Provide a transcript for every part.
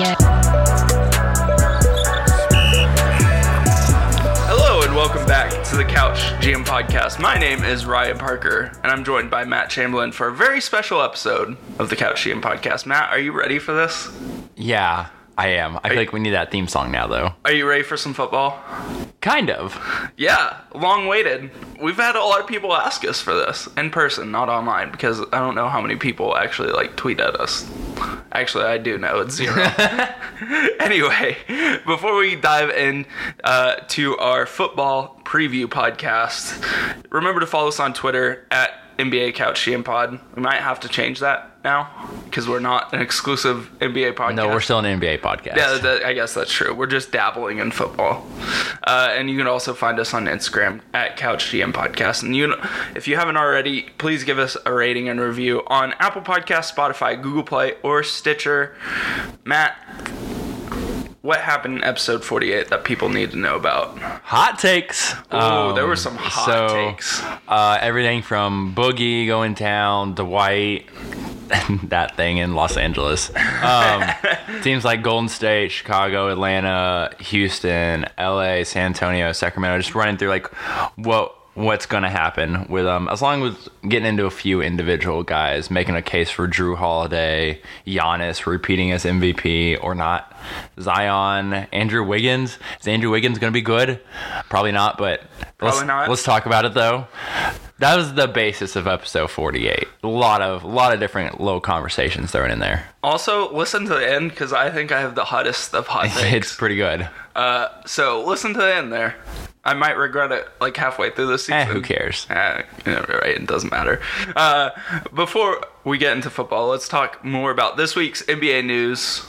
Yeah. Hello and welcome back to the Couch GM podcast. My name is Ryan Parker, and I'm joined by Matt Chamberlain for a very special episode of the Couch GM podcast. Matt, are you ready for this? Yeah, I am. I feel like we need that theme song now, though. Are you ready for some football? Kind of. Yeah, long waited. We've had a lot of people ask us for this in person, not online, because I don't know how many people actually like tweet at us. Actually, I do know it's zero. anyway, before we dive in uh, to our football preview podcast, remember to follow us on Twitter at NBA Couch GM Pod. We might have to change that now because we're not an exclusive NBA podcast. No, we're still an NBA podcast. Yeah, that, I guess that's true. We're just dabbling in football, uh, and you can also find us on Instagram at Couch GM Podcast. And you, if you haven't already, please give us a rating and review on Apple Podcast, Spotify, Google Play, or Stitcher. Matt, what happened in episode forty-eight that people need to know about? Hot takes. Oh, there were some hot so, takes. Uh, everything from Boogie going down, Dwight, that thing in Los Angeles. Um, teams like Golden State, Chicago, Atlanta, Houston, LA, San Antonio, Sacramento, just running through like what what's going to happen with them. Um, as long as getting into a few individual guys, making a case for Jrue Holiday, Giannis repeating as MVP or not, Zion, Andrew Wiggins. Is Andrew Wiggins going to be good? Probably not, but Probably let's, not. let's talk about it though. That was the basis of episode 48. A lot of a lot of different low conversations thrown in there. Also, listen to the end because I think I have the hottest of hot takes. It's pretty good. Uh, so listen to the end there. I might regret it like halfway through the season. Eh, who cares? You know, right, it doesn't matter. Uh, before we get into football, let's talk more about this week's NBA news.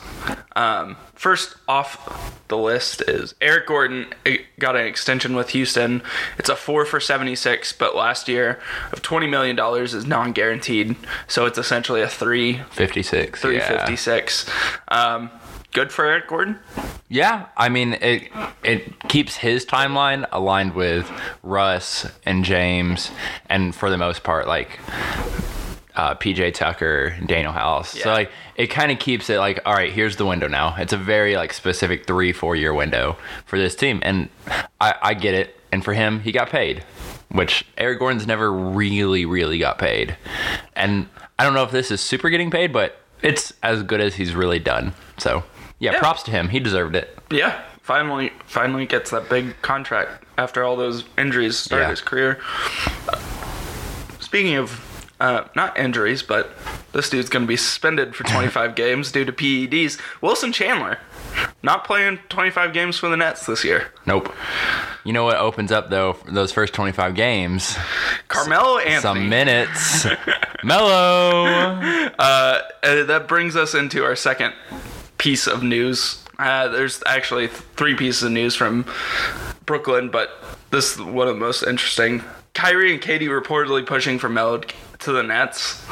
Um, first off the list is Eric Gordon eh, got an extension with Houston. It's a four for 76, but last year of $20 million is non guaranteed. So it's essentially a three, 56. 356. Um, good for Eric Gordon. Yeah, I mean it. It keeps his timeline aligned with Russ and James, and for the most part, like uh, PJ Tucker, Danuel House. Yeah. So like it kind of keeps it like, all right, here's the window now. It's a very like specific three, four year window for this team, and I, I get it. And for him, he got paid, which Eric Gordon's never really, really got paid. And I don't know if this is super getting paid, but it's as good as he's really done. So yeah, Yeah. props to him. He deserved it. Yeah, finally, finally gets that big contract after all those injuries started Yeah. his career. Speaking of uh, not injuries, but this dude's going to be suspended for 25 games due to PEDs. Wilson Chandler not playing 25 games for the Nets this year. Nope. You know what opens up though? for Those first 25 games, Carmelo Anthony. some minutes. Melo. Uh, uh, that brings us into our second piece of news. Uh, there's actually th- three pieces of news from Brooklyn, but this is one of the most interesting. Kyrie and KD reportedly pushing for Melo to the Nets.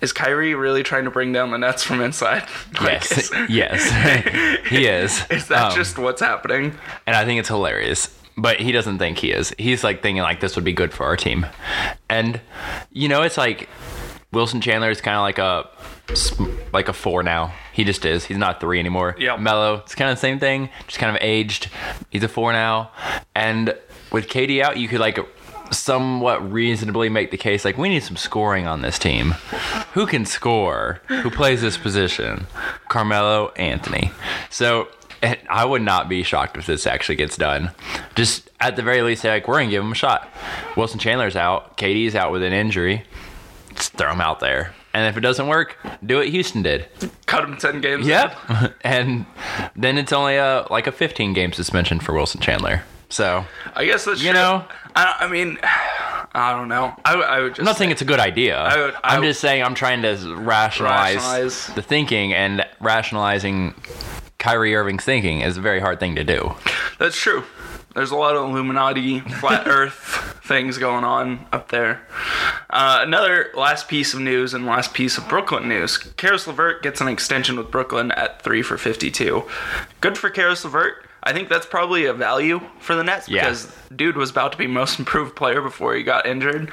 Is Kyrie really trying to bring down the Nets from inside? Like, Yes, is, yes, he is. is that Um, just what's happening? And I think it's hilarious. But he doesn't think he is. He's like thinking like this would be good for our team. And you know, it's like Wilson Chandler is kind of like a like a four now. He just is. He's not three anymore. Yeah, Melo, it's kind of the same thing. Just kind of aged. He's a four now. And with KD out, you could like somewhat reasonably make the case like we need some scoring on this team. Who can score? Who plays this position? Carmelo Anthony. So I would not be shocked if this actually gets done. Just at the very least, say like we're gonna give him a shot. Wilson Chandler's out. KD's out with an injury. Just throw him out there. And if it doesn't work, do what Houston did. Cut him 10 games. Yep. and then it's only a like a 15 game suspension for Wilson Chandler. So I guess that's You true. know? I, I mean, I don't know. I, I would just. I'm not saying it's a good idea. I would- I I'm would- just saying I'm trying to rationalize, Rationalize. the thinking and rationalizing Kyrie Irving's thinking is a very hard thing to do. That's true. There's a lot of Illuminati, flat Earth things going on up there. Uh, another last piece of news and last piece of Brooklyn news. Caris LeVert gets an extension with Brooklyn at three for 52. Good for Caris LeVert. I think that's probably a value for the Nets Yeah. because dude was about to be most improved player before he got injured.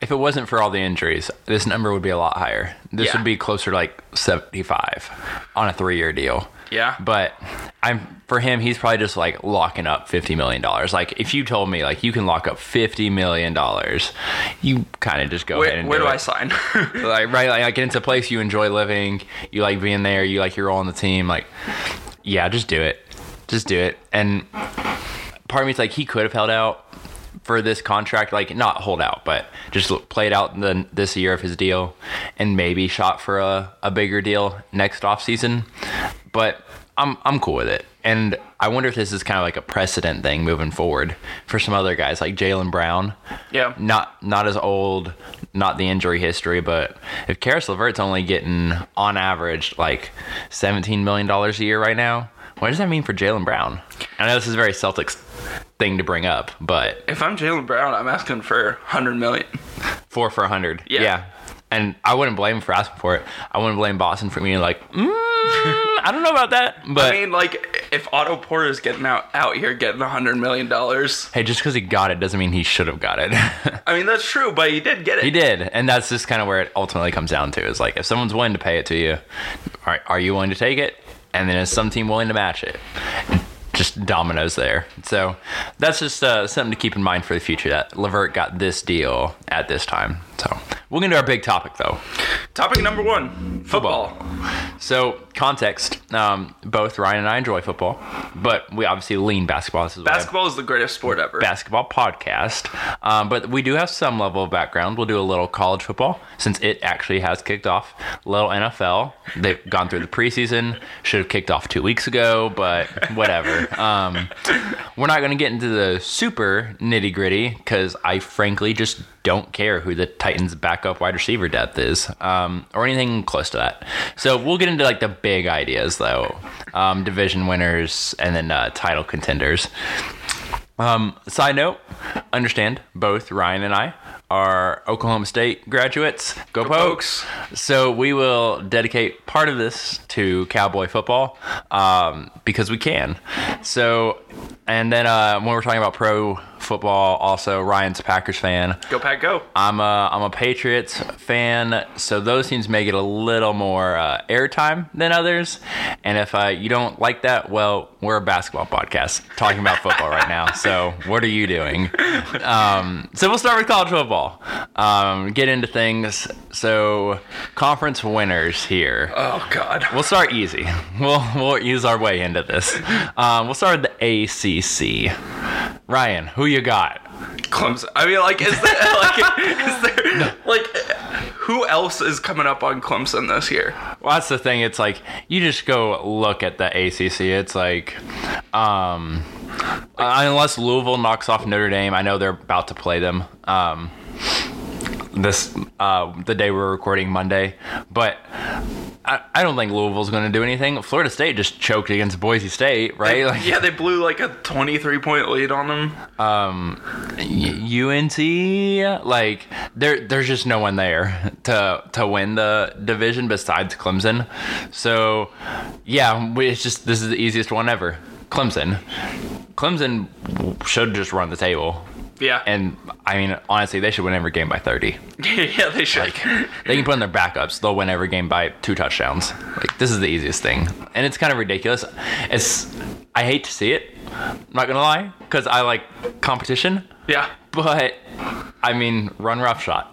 If it wasn't for all the injuries, this number would be a lot higher. This Yeah. would be closer to like 75 on a three year deal. Yeah. But I'm for him, he's probably just like locking up fifty million dollars. Like if you told me like you can lock up fifty million dollars, you kind of just go ahead Where, and where do it. I sign? like right like, like it's a place you enjoy living you like being there you like your role on the team like yeah just do it just do it. And part of me is like he could have held out for this contract like not hold out but just played out the this year of his deal and maybe shot for a, a bigger deal next offseason. But I'm I'm cool with it. And I wonder if this is kind of like a precedent thing moving forward for some other guys like Jaylen Brown. Yeah. not not as old, not the injury history, but if Caris Levert's only getting on average like seventeen million dollars a year right now, what does that mean for Jaylen Brown? I know this is a very Celtics thing to bring up, but If I'm Jaylen Brown, I'm asking for 100 million. four for a hundred, Yeah. Yeah. And I wouldn't blame him for asking for it. I wouldn't blame Boston for being like, mm, I don't know about that. But I mean, like, if Otto Porter's getting out out here getting 100 million dollars, hey, just because he got it doesn't mean he should have got it. I mean that's true, but he did get it. He did, and that's just kind of where it ultimately comes down to is like if someone's willing to pay it to you, are, are you willing to take it? And then is some team willing to match it? Just dominoes there. So that's just uh, something to keep in mind for the future that Levert got this deal at this time. So we'll get into our big topic though. Topic number one: football. So context, um, both Ryan and I enjoy football, but we obviously lean basketball. This is Basketball is the greatest sport ever. basketball podcast. Um, but we do have some level of background. We'll do a little college football since it actually has kicked off. A little NFL. They've gone through the preseason. Should have kicked off two weeks ago, but whatever. Um, we're not going to get into the super nitty gritty because I frankly just don't care who the Titans' backup wide receiver depth is um, or anything close to that. So we'll get into like the big ideas though, um, division winners and then uh, title contenders. Um, side note, understand both Ryan and I are Oklahoma State graduates. Go, Pokes! So we will dedicate part of this to cowboy football um, because we can. So, and then uh, when we're talking about pro football, also Ryan's a Packers fan. Go Pack, go! I'm a I'm a Patriots fan, so those teams may get a little more uh, airtime than others. And if uh, you don't like that, well, we're a basketball podcast talking about football right now. So what are you doing? Um, so we'll start with college football. Um, get into things. So conference winners here. Oh God. We'll start easy. We'll we'll use our way into this. Um, we'll start with the ACC. Ryan, who you got? Clemson. I mean, like, is there like, is there like, who else is coming up on Clemson this year? Well, that's the thing. It's like you just go look at the ACC. It's like, um, uh, unless Louisville knocks off Notre Dame, I know they're about to play them. Um, this uh, the day we're recording Monday, but I, I don't think Louisville's going to do anything. Florida State just choked against Boise State, right? Like, yeah, they blew like a 23 point lead on them. Um, UNC, like there, there's just no one there to to win the division besides Clemson. So, yeah, we- it's just this is the easiest one ever. Clemson, Clemson should just run the table, Yeah. and I mean honestly, they should win every game by thirty. yeah, they should. They can put in their backups; they'll win every game by two touchdowns. Like this is the easiest thing, and it's kind of ridiculous. It's I hate to see it. I'm not gonna lie, because I like competition. yeah. But I mean, run roughshod.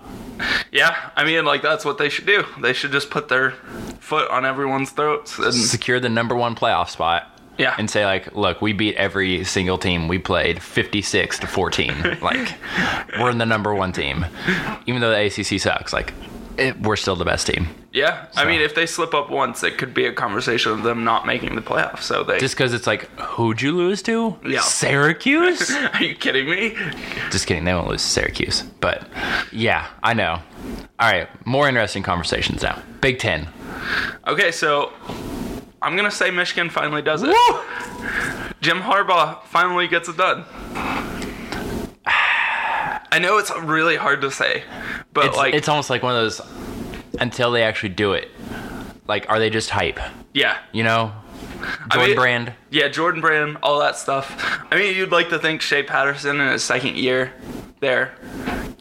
Yeah. I mean, like, that's what they should do. They should just put their foot on everyone's throats. And, Secure the number one playoff spot. Yeah. And say like, look, we beat every single team we played, fifty-six to fourteen. like, we're in the number one team, even though the ACC sucks. Like, it, we're still the best team. yeah. I mean, if they slip up once, it could be a conversation of them not making the playoffs. So they. Just because it's like, who'd you lose to? Yeah. Syracuse. Are you kidding me? Just kidding. They won't lose to Syracuse. But yeah, I know. All right, more interesting conversations now. Big Ten. Okay, so I'm gonna say Michigan finally does it. Jim Harbaugh finally gets it done. I know it's really hard to say, but It's, like, it's almost like one of those until they actually do it. Like, are they just hype? yeah, You know? I Jordan mean- Brand. Yeah, Jordan Brand, all that stuff. I mean, you'd like to think Shea Patterson in his second year there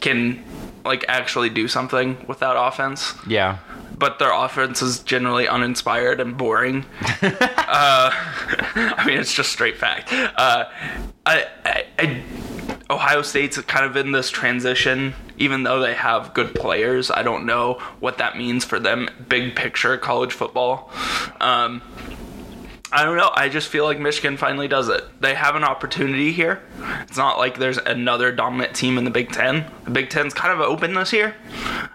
can like actually do something with that offense, Yeah. But their offense is generally uninspired and boring. uh, I mean, it's just straight fact. Uh, I, I, I, Ohio State's kind of in this transition, even though they have good players. I don't know what that means for them, big picture college football. Um, I don't know. I just feel like Michigan finally does it. They have an opportunity here. It's not like there's another dominant team in the Big Ten. The Big Ten's kind of open this year.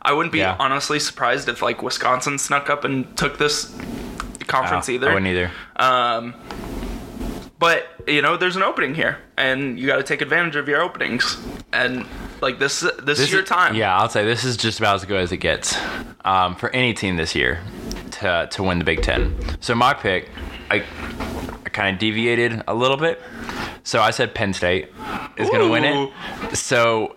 I wouldn't be Yeah. honestly surprised if like Wisconsin snuck up and took this conference Oh, either. I wouldn't either. Um, but you know, there's an opening here, and you got to take advantage of your openings. And like this, this, is your time. Yeah, I'll say this is just about as good as it gets um, for any team this year to to win the Big Ten. So my pick, I, I kind of deviated a little bit. So I said Penn State is going to win it. So,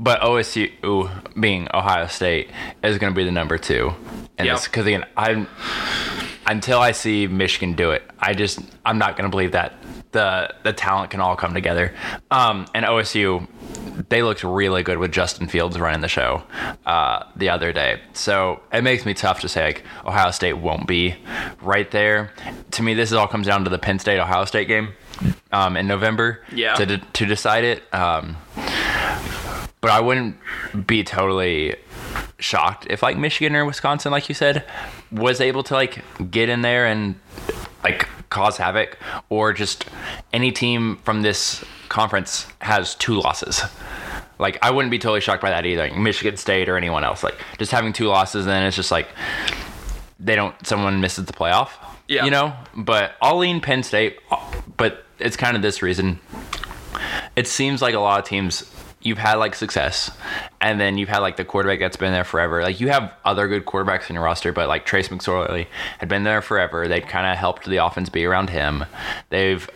but OSU being Ohio State is going to be the number two. And Yep. because again, I'm until I see Michigan do it, I just I'm not going to believe that the the talent can all come together. Um, and OSU, they looked really good with Justin Fields running the show uh, the other day. So it makes me tough to say like Ohio State won't be right there. To me, this all comes down to the Penn State Ohio State game um, in November. Yeah. To de- to decide it. Um, but I wouldn't be totally shocked if like Michigan or Wisconsin, like you said, was able to like get in there and like cause havoc, or just any team from this conference has two losses. Like I wouldn't be totally shocked by that either. Like, Michigan State or anyone else, like just having two losses, then it's just like they don't. Someone misses the playoff. Yeah. You know, but I'll lean Penn State, but it's kind of this reason it seems like a lot of teams you've had like success and then you've had like the quarterback that's been there forever like you have other good quarterbacks in your roster but like trace mcsorley had been there forever they kind of helped the offense be around him they've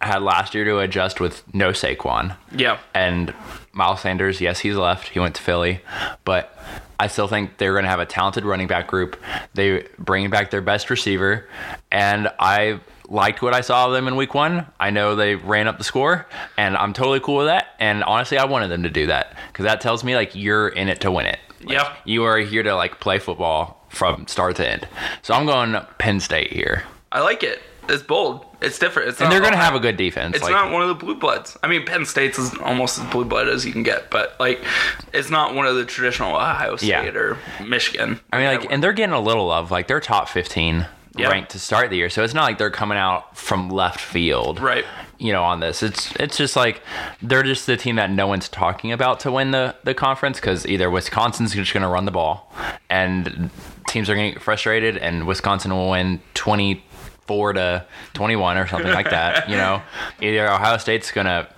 had last year to adjust with no saquon Yeah. and Miles Sanders, yes, he's left. He went to Philly, but I still think they're going to have a talented running back group. They bring back their best receiver, and I liked what I saw of them in Week One. I know they ran up the score, and I'm totally cool with that. And honestly, I wanted them to do that because that tells me like you're in it to win it. Like, Yeah. you are here to like play football from start to end. So I'm going Penn State here, I like it. It's bold. It's different. It's and they're going to have a good defense. It's like, not one of the blue bloods. I mean, Penn State's is almost as blue blood as you can get, but like, it's not one of the traditional Ohio State Yeah. or Michigan. I mean, like, and they're getting a little love. Like, they're top 15 Yeah. ranked to start the year. So it's not like they're coming out from left field. Right. You know, on this. It's it's just like they're just the team that no one's talking about to win the, the conference because either Wisconsin's just going to run the ball and teams are going to get frustrated and Wisconsin will win 24 to 21 or something like that. You know, either Ohio State's going to,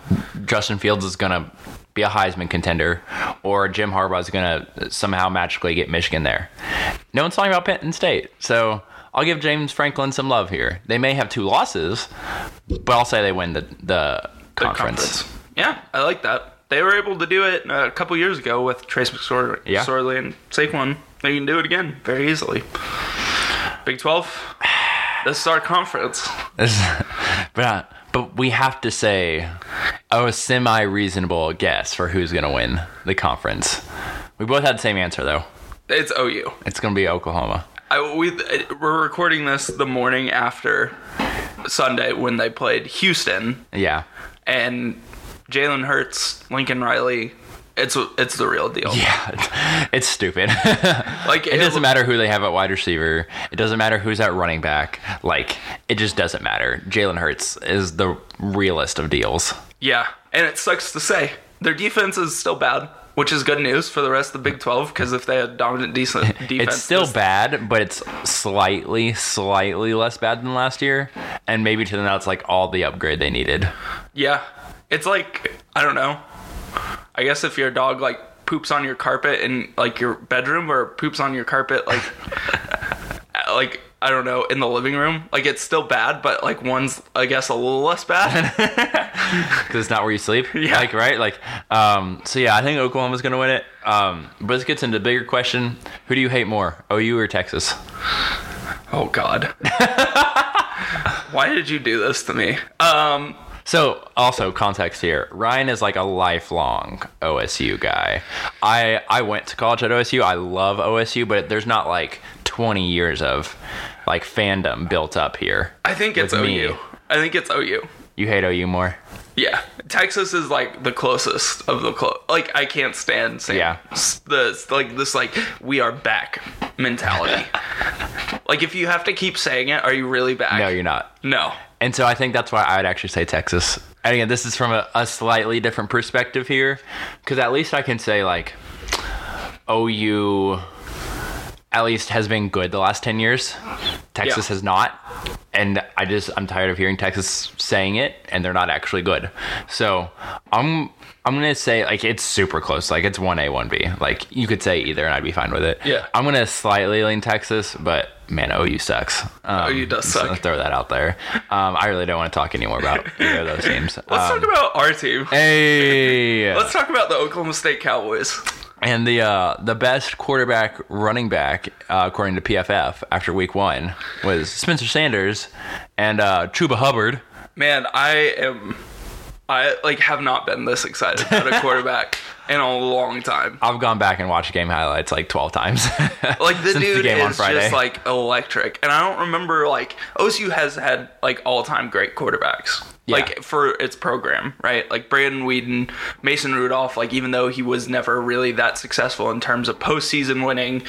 Justin Fields is going to be a Heisman contender, or Jim Harbaugh is going to somehow magically get Michigan there. No one's talking about Penn State, so I'll give James Franklin some love here. They may have two losses, but I'll say they win the the, The conference. Yeah, I like that. They were able to do it uh, a couple years ago with Trace McSorley Yeah. Sorley and Saquon. They can do it again very easily. Big 12. This is our conference. This- but uh, but we have to say a semi reasonable guess for who's going to win the conference. We both had the same answer though. It's OU. It's going to be Oklahoma. I, we, we're recording this the morning after Sunday when they played Houston, Yeah. and Jalen Hurts, Lincoln Riley. It's it's the real deal. Yeah, it's stupid. Like it doesn't matter who they have at wide receiver. It doesn't matter who's at running back. Like it just doesn't matter. Jalen Hurts is the realest of deals. Yeah, and it sucks to say their defense is still bad, which is good news for the rest of the Big Twelve because if they had dominant decent defense, It's still this- bad, but it's slightly, slightly less bad than last year. And maybe to them that's like all the upgrade they needed. Yeah, it's like I don't know. I guess if your dog like poops on your carpet in like your bedroom or poops on your carpet like like I don't know in the living room, like it's still bad, but like one's I guess a little less bad. because it's not where you sleep. Yeah. Like, right? Like, um, so yeah, I think Oklahoma's going to win it. Um, but this gets into the bigger question who do you hate more, OU or Texas? oh God. Why did you do this to me? Um, So, also context here. Ryan is like a lifelong OSU guy. I I went to college at OSU. I love OSU, but there's not like 20 years of like fandom built up here. I think it's OU. me. I think it's OU. You hate OU more? Yeah, Texas is like the closest of the close. Like I can't stand saying Yeah. the like this like we are back mentality. like if you have to keep saying it, are you really back? No, you're not. No. And so I think that's why I'd actually say Texas. And again, this is from a, a slightly different perspective here, because at least I can say like OU at least has been good the last 10 years. Texas Yeah. has not. And I just I'm tired of hearing Texas saying it and they're not actually good. So, I'm I'm going to say like it's super close. Like it's 1A 1B. Like you could say either and I'd be fine with it. Yeah. I'm going to slightly lean Texas, but man, OU sucks. Um, OU does suck. throw that out there. Um, I really don't want to talk anymore about either of those teams. Let's Um, talk about our team. Hey, Let's talk about the Oklahoma State Cowboys. And the uh, the best quarterback running back uh, according to PFF after week one was Spencer Sanders and uh, Chuba Hubbard. Man, I am. I like have not been this excited about a quarterback in a long time. I've gone back and watched game highlights like twelve times. Like the dude the game is just like electric, and I don't remember like OSU has had like all time great quarterbacks. Yeah. Like for its program, right? Like Brandon Weeden, Mason Rudolph. Like even though he was never really that successful in terms of postseason winning,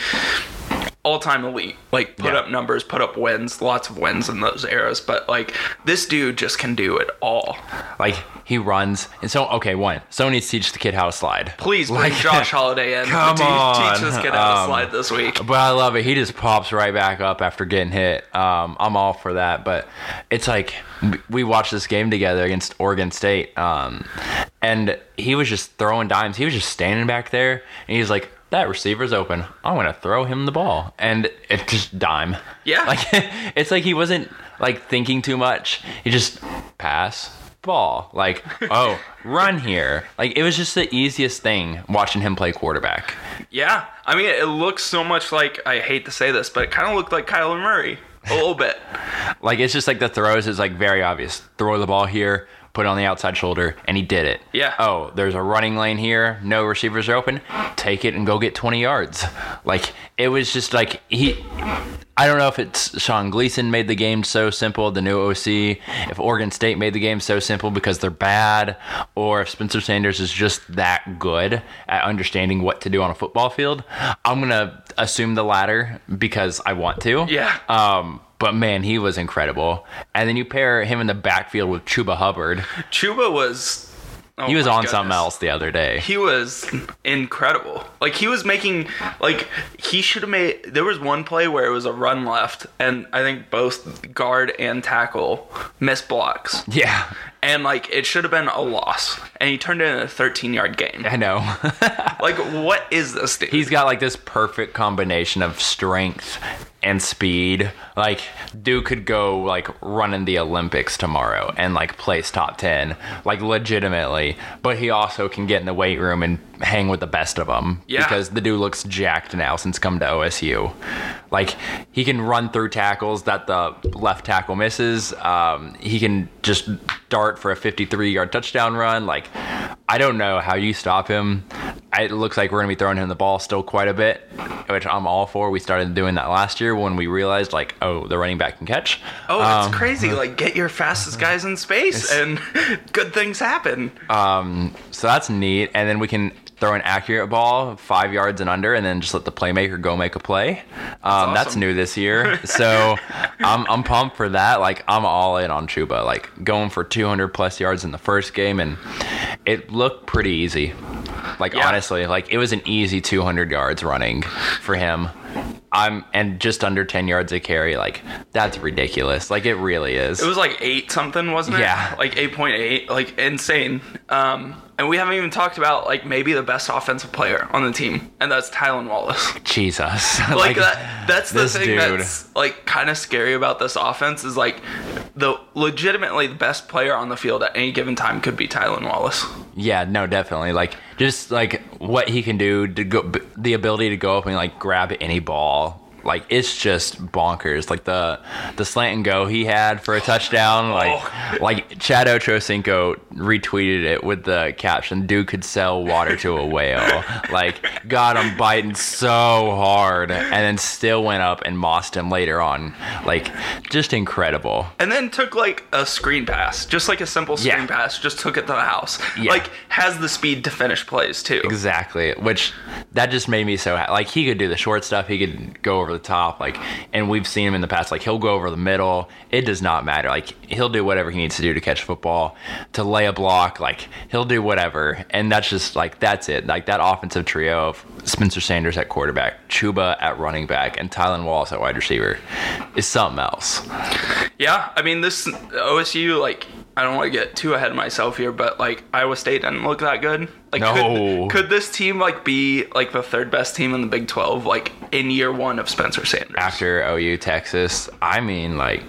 all time elite. Like put Yeah. up numbers, put up wins, lots of wins in those eras. But like this dude just can do it all. like he runs, and so okay, one. Someone needs to teach the kid how to slide. Please bring Like- Josh Holliday in. Come Te- on. teach this kid how to Um, slide this week. But I love it. He just pops right back up after getting hit. Um, I'm all for that. But it's like we watched this game together against Oregon State, um, and he was just throwing dimes. He was just standing back there, and he's like, "That receiver's open. I'm gonna throw him the ball," and it just dime. Yeah. like it's like he wasn't like thinking too much. He just pass ball like oh run here like it was just the easiest thing watching him play quarterback Yeah, I mean, it looks so much like I hate to say this, but it kind of looked like Kyler Murray a little bit. Like it's just like the throws is like very obvious. Throw the ball here, put it on the outside shoulder, and he did it. Yeah. Oh, there's a running lane here. No receivers are open. Take it and go get 20 yards. Like it was just like he. I don't know if it's Sean Gleeson made the game so simple, the new OC, if Oregon State made the game so simple because they're bad, or if Spencer Sanders is just that good at understanding what to do on a football field. I'm going to assume the latter because I want to. Yeah. Um, but man, he was incredible. And then you pair him in the backfield with Chuba Hubbard. Chuba was. oh He was on goodness. something else the other day. He was incredible. Like he was making like he should have made there was one play where it was a run left and I think both guard and tackle missed blocks. Yeah, And like it should have been a loss. And he turned it into a 13 yard game. I know. Like what is this dude? He's got like this perfect combination of strength and speed. Like, dude could go like run in the Olympics tomorrow and like place top 10, like legitimately. But he also can get in the weight room and hang with the best of them Yeah. because the dude looks jacked now since come to OSU. Like, he can run through tackles that the left tackle misses. Um, he can just dart for a 53 yard touchdown run. Like, I don't know how you stop him. It looks like we're going to be throwing him the ball still quite a bit, which I'm all for. We started doing that last year when we realized, like, oh, the running back can catch. Oh, it's Um, crazy. Like, get your fastest guys in space and good things happen. Um, So that's neat. And then we can throw an accurate ball five yards and under, and then just let the playmaker go make a play. Um, That's awesome. new this year. So I'm, I'm pumped for that. Like, I'm all in on Chuba. Like, going for 200 plus yards in the first game, and it looked pretty easy. Like, Yeah. honestly, like, it was an easy 200 yards running for him. I'm and just under 10 yards a carry. Like, that's ridiculous. Like, it really is. It was like eight something, wasn't it? Yeah. Like 8.8. Like insane. Um, and we haven't even talked about like maybe the best offensive player on the team, and that's Tylan Wallace. Jesus. Like, that that's the thing dude. that's like kind of scary about this offense is like the legitimately the best player on the field at any given time could be Tylan Wallace. Yeah, no, definitely. Like just like what he can do to go, the ability to go up and like grab any ball like it's just bonkers. Like the the slant and go he had for a touchdown. Like Oh. like Chad Ochocinco retweeted it with the caption, "Dude could sell water to a whale." like got him biting so hard, and then still went up and mossed him later on. Like just incredible. And then took like a screen pass, just like a simple screen Yeah. pass, just took it to the house. Yeah. Like has the speed to finish plays too. Exactly, which that just made me so happy. Like he could do the short stuff, he could go over the top, like, and we've seen him in the past. Like he'll go over the middle. It does not matter. Like he'll do whatever he needs to do to catch football, to lay a block. Like he'll do whatever, and that's just like that's it. Like that offensive trio of Spencer Sanders at quarterback, Chuba at running back, and Tylan Wallace at wide receiver is something else. Yeah, I mean this OSU like I don't want to get too ahead of myself here, but like Iowa State didn't look that good. Like No. could, could this team like be like the third best team in the Big 12 like in year 1 of Spencer Sanders? After OU Texas, I mean, like,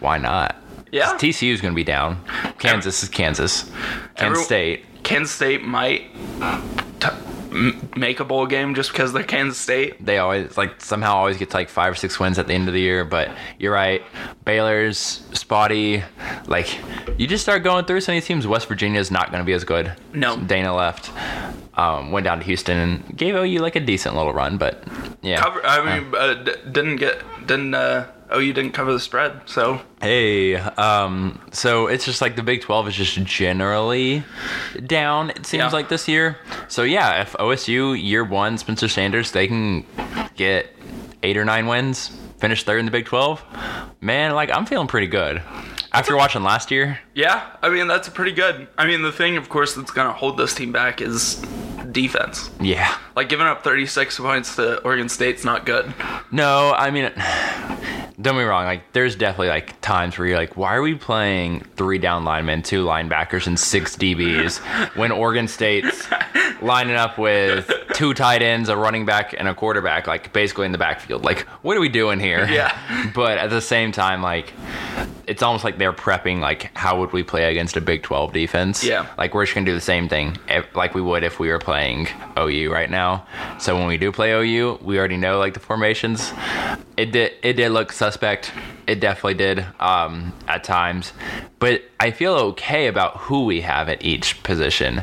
why not? Yeah. TCU is going to be down. Kansas is Kansas. Kansas Every- State. Kansas State might t- m- make a bowl game just because they're Kansas State. they always like somehow always get to like five or six wins at the end of the year. But you're right, Baylor's spotty. Like you just start going through some of these teams. West Virginia is not going to be as good. No. Dana left, um, went down to Houston and gave OU like a decent little run. But yeah, Cover I mean uh, d- didn't get didn't uh OU didn't cover the spread. So Hey, um, so it's just like the Big 12 is just generally down, it seems Yeah. like this year. So yeah, if OSU year one, Spencer Sanders, they can get eight or nine wins, finish third in the Big 12, man, like I'm feeling pretty good. After watching last year, Yeah, I mean that's pretty good. I mean the thing, of course, that's gonna hold this team back is defense. yeah. Like giving up 36 points to Oregon State's not good. No, I mean, don't me wrong. Like, there's definitely like times where you're like, why are we playing three down linemen, two linebackers, and six DBs when Oregon State's lining up with two tight ends, a running back, and a quarterback, like basically in the backfield? Like, what are we doing here? Yeah. But at the same time, like, it's almost like they're prepping. Like, how would we play against a Big 12 defense? Yeah. Like, we're just gonna do the same thing, if, like we would if we were playing OU right now. So when we do play OU, we already know like the formations. It did it did look suspect. It definitely did um, at times, but I feel okay about who we have at each position.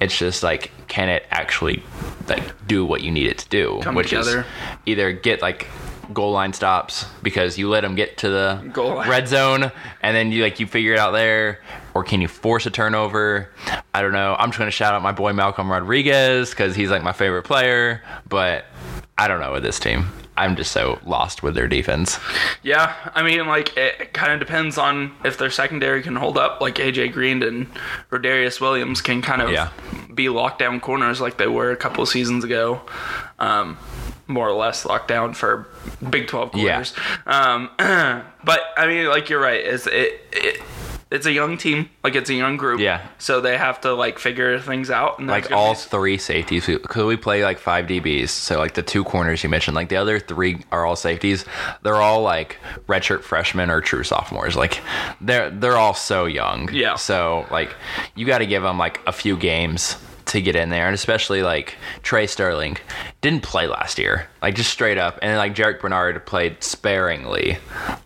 It's just like, can it actually like do what you need it to do? Come which together. is either get like goal line stops because you let them get to the Goal line. red zone and then you like you figure it out there or can you force a turnover i don't know i'm just going to shout out my boy malcolm rodriguez because he's like my favorite player but i don't know with this team i'm just so lost with their defense Yeah, I mean, like it kind of depends on if their secondary can hold up. Like AJ Green and Rodarius Williams can kind of Yeah. be lockdown corners like they were a couple seasons ago. Um, more or less locked down for Big 12 Yeah. Um, but I mean, like you're right. It's it, it it's a young team. Like it's a young group. Yeah. So they have to like figure things out. And like all be- three safeties because we play like five dbs so like the two corners you mentioned like the other three are all safeties they're all like redshirt freshmen or true sophomores like they're they're all so young Yeah. so like you got to give them like a few games to get in there and especially like tre sterling didn't play last year like just straight up and like jarrick bernard played sparingly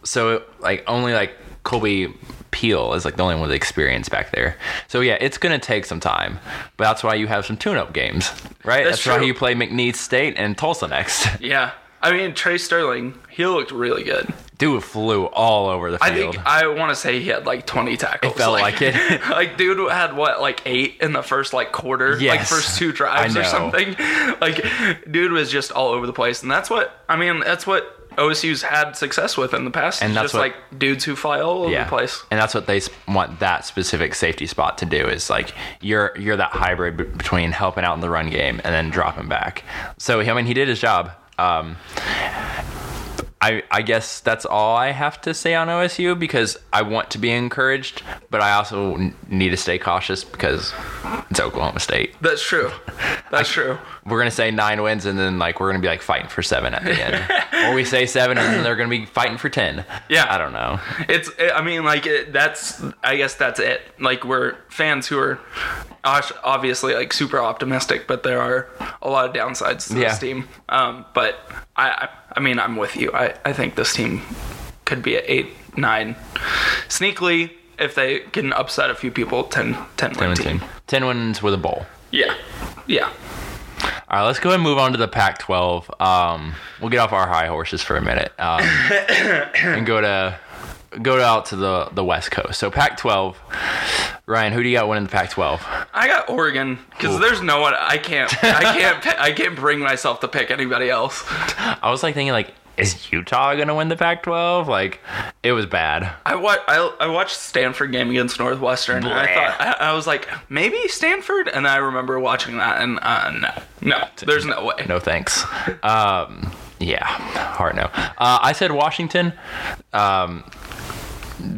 so like only like colby Peel is like the only one with experience back there. So yeah, it's gonna take some time, but that's why you have some tune-up games, right? That's That's, why you play McNeese State and Tulsa next. yeah. I mean, Tre Sterling, he looked really good. Dude flew all over the field. I think I want to say he had like 20 tackles. It felt like it. like dude had what like eight in the first like quarter, like first two drives or something. Like dude was just all over the place, and that's what I mean. That's what OSU's had success with in the past. And is that's just what- like dudes who fly all over yeah, the place. and that's what they want that specific safety spot to do is like you're you're that hybrid between helping out in the run game and then dropping back. So I mean, he did his job. Um, I, I guess that's all I have to say on OSU because I want to be encouraged, but I also need to stay cautious because it's Oklahoma State. That's true. That's true. We're gonna say nine wins and then like we're gonna be like fighting for seven at the end. or we say seven, and then they're going to be fighting for ten. Yeah. I don't know. It's. I mean, like it, that's. I guess that's it. Like we're fans who are obviously like super optimistic, but there are a lot of downsides to Yeah. this team. Um, but I, I. Mean, I'm with you. I. I think this team could be at eight, nine, sneakily if they can upset a few people. 10, 10 Ten win team. ten wins with a bowl. Yeah. Yeah. All right, let's go ahead and move on to the Pac-12. Um, we'll get off our high horses for a minute um, and go to go out to the the West Coast. So Pac-12. Ryan, who do you got winning the Pac-12? I got Oregon because there's no one. I can't. I can't. I can't bring myself to pick anybody else. I was like thinking like, is Utah gonna win the Pac-12? Like, it was bad. I wa- I, I watched Stanford game against Northwestern, and I thought I, I was like maybe Stanford, and I remember watching that, and uh, no, no, there's no way. No thanks. Um, yeah, hard no. Uh, I said Washington. Um,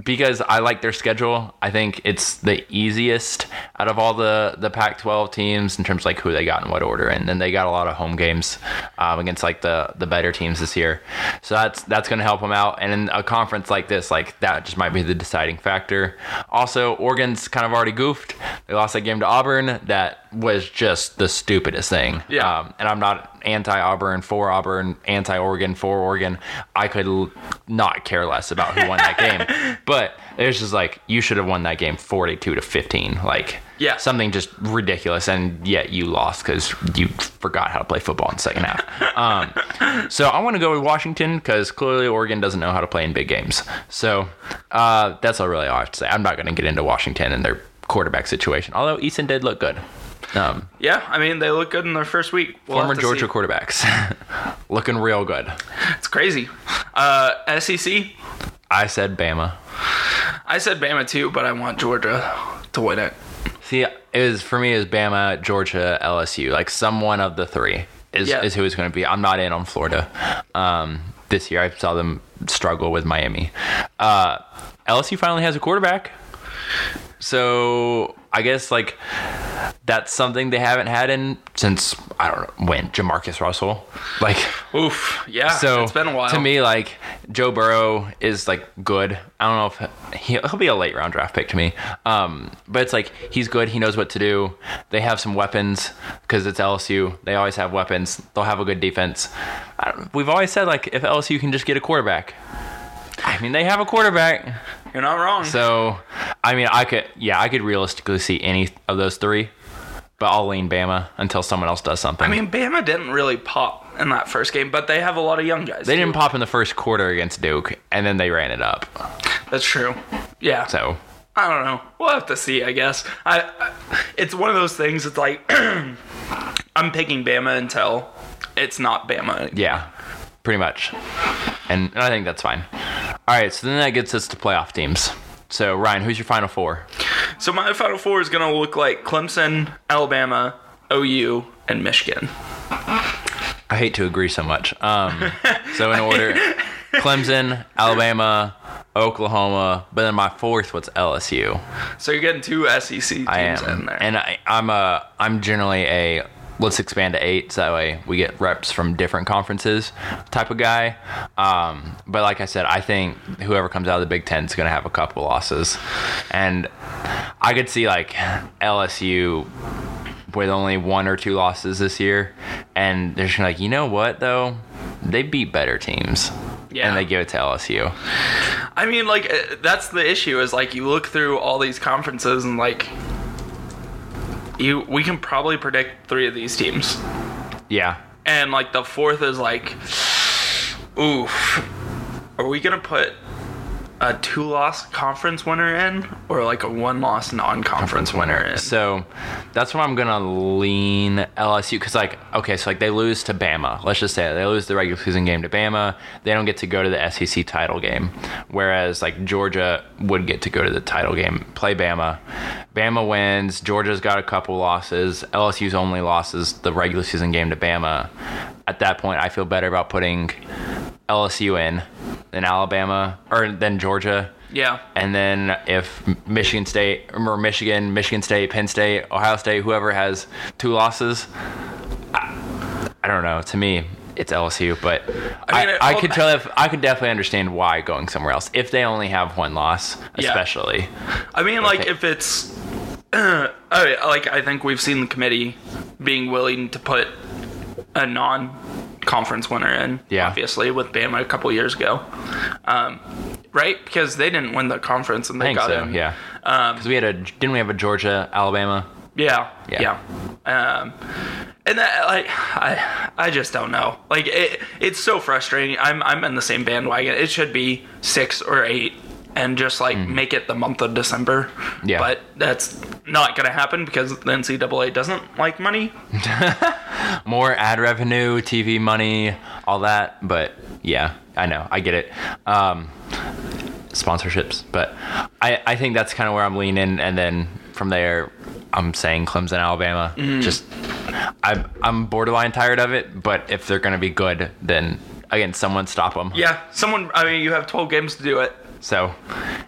because I like their schedule. I think it's the easiest out of all the the Pac-12 teams in terms of like who they got in what order, and then they got a lot of home games um, against like the the better teams this year. So that's that's going to help them out. And in a conference like this, like that just might be the deciding factor. Also, Oregon's kind of already goofed. They lost that game to Auburn. That was just the stupidest thing. Yeah. Um, and I'm not anti Auburn, for Auburn, anti Oregon, for Oregon. I could l- not care less about who won that game. But it was just like, you should have won that game 42 to 15. Like, Yeah. something just ridiculous. And yet you lost because you forgot how to play football in the second half. Um, so I want to go with Washington because clearly Oregon doesn't know how to play in big games. So uh, that's all really all I have to say. I'm not going to get into Washington and their quarterback situation, although Eason did look good. Um, Yeah, I mean they look good in their first week. We'll former Georgia see. quarterbacks. Looking real good. It's crazy. Uh, SEC. I said Bama. I said Bama too, but I want Georgia to win it. See, it was for me is Bama, Georgia, LSU. Like someone of the three is, Yeah. is who it's going to be. I'm not in on Florida um, this year. I saw them struggle with Miami. Uh, LSU finally has a quarterback, so I guess like that's something they haven't had in since I don't know when Jamarcus Russell. Like Oof. Yeah. so it's been a while. to me like joe burrow is like good i don't know if he'll, he'll be a late round draft pick to me um, but it's like he's good he knows what to do they have some weapons because it's lsu they always have weapons they'll have a good defense I don't, we've always said like if lsu can just get a quarterback i mean they have a quarterback You're not wrong. so i mean i could yeah i could realistically see any of those three but i'll lean bama until someone else does something I mean, Bama didn't really pop in that first game, but they have a lot of young guys. they too. didn't pop in the first quarter against duke and then they ran it up That's true. Yeah. so I don't know. We'll have to see, I guess. I, I it's one of those things. It's like I'm picking Bama until it's not Bama. anymore. Yeah, pretty much. And, and I think that's fine. All right, so then that gets us to playoff teams. So Ryan, who's your final four? So my final four is gonna look like Clemson, Alabama, OU, and Michigan. I hate to agree so much. Um, so in order, Clemson, Alabama, Oklahoma, but then my fourth was LSU. So you're getting two SEC teams I in there. and I, I'm a I'm generally a let's expand to eight so that way we get reps from different conferences type of guy. Um, but like I said, I think whoever comes out of the Big Ten is going to have a couple losses, and I could see like LSU with only one or two losses this year, and they're just like, you know what though, they beat better teams. Yeah. And they give it to LSU. I mean, like uh, that's the issue is like you look through all these conferences and like you we can probably predict three of these teams, Yeah. and like the fourth is like, oof, are we gonna put a two-loss conference winner in or like a one-loss non-conference winner in? So that's why I'm gonna lean LSU because like okay, so like they lose to Bama. Let's just say it. they lose the regular season game to Bama. They don't get to go to the SEC title game, whereas like Georgia would get to go to the title game, play Bama. Bama wins. Georgia's got a couple losses. LSU's only losses the regular season game to Bama. At that point, I feel better about putting LSU in than Alabama or then Georgia. Yeah, And then if Michigan State or Michigan, Michigan State, Penn State, Ohio State, whoever has two losses, I, I don't know. To me, it's LSU, but I I, mean, I, it- could tell if I could definitely understand why going somewhere else if they only have one loss, Yeah. especially. I mean, like Okay. if it's, uh, I- like I think we've seen the committee being willing to put a non-conference winner in. Yeah. obviously with Bama a couple years ago, um, right? Because they didn't win the conference and they got so. in. Yeah, Um, because we had a didn't we have a Georgia Alabama? Yeah, Yeah. yeah. Um, and that, like, I, I just don't know. Like, it, it's so frustrating. I'm, I'm in the same bandwagon. It should be six or eight, and just like make it the month of December. Yeah. But that's not gonna happen because the NCAA doesn't like money. More ad revenue, TV money, all that. But yeah, I know, I get it. Um, sponsorships, but I I think that's kind of where I'm leaning, and then from there, I'm saying Clemson, Alabama. Mm-hmm. Just I'm I'm borderline tired of it, but if they're gonna be good, then again, someone stop them. Yeah, someone. I mean, you have 12 games to do it. So,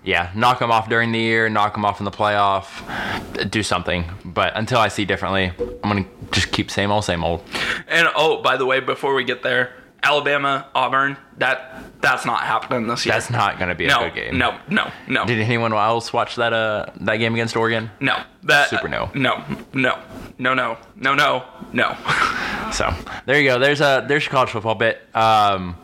yeah, knock them off during the year, knock them off in the playoff, do something. But until I see differently, I'm gonna just keep same old, same old. And oh, by the way, before we get there, Alabama, Auburn. That that's not happening this year. That's not gonna be a no, good game. no, no, no. Did anyone else watch that uh that game against Oregon? No, that Super no. no, no, no, no, no, no, no. So there you go. There's a there's your college football bit. Um,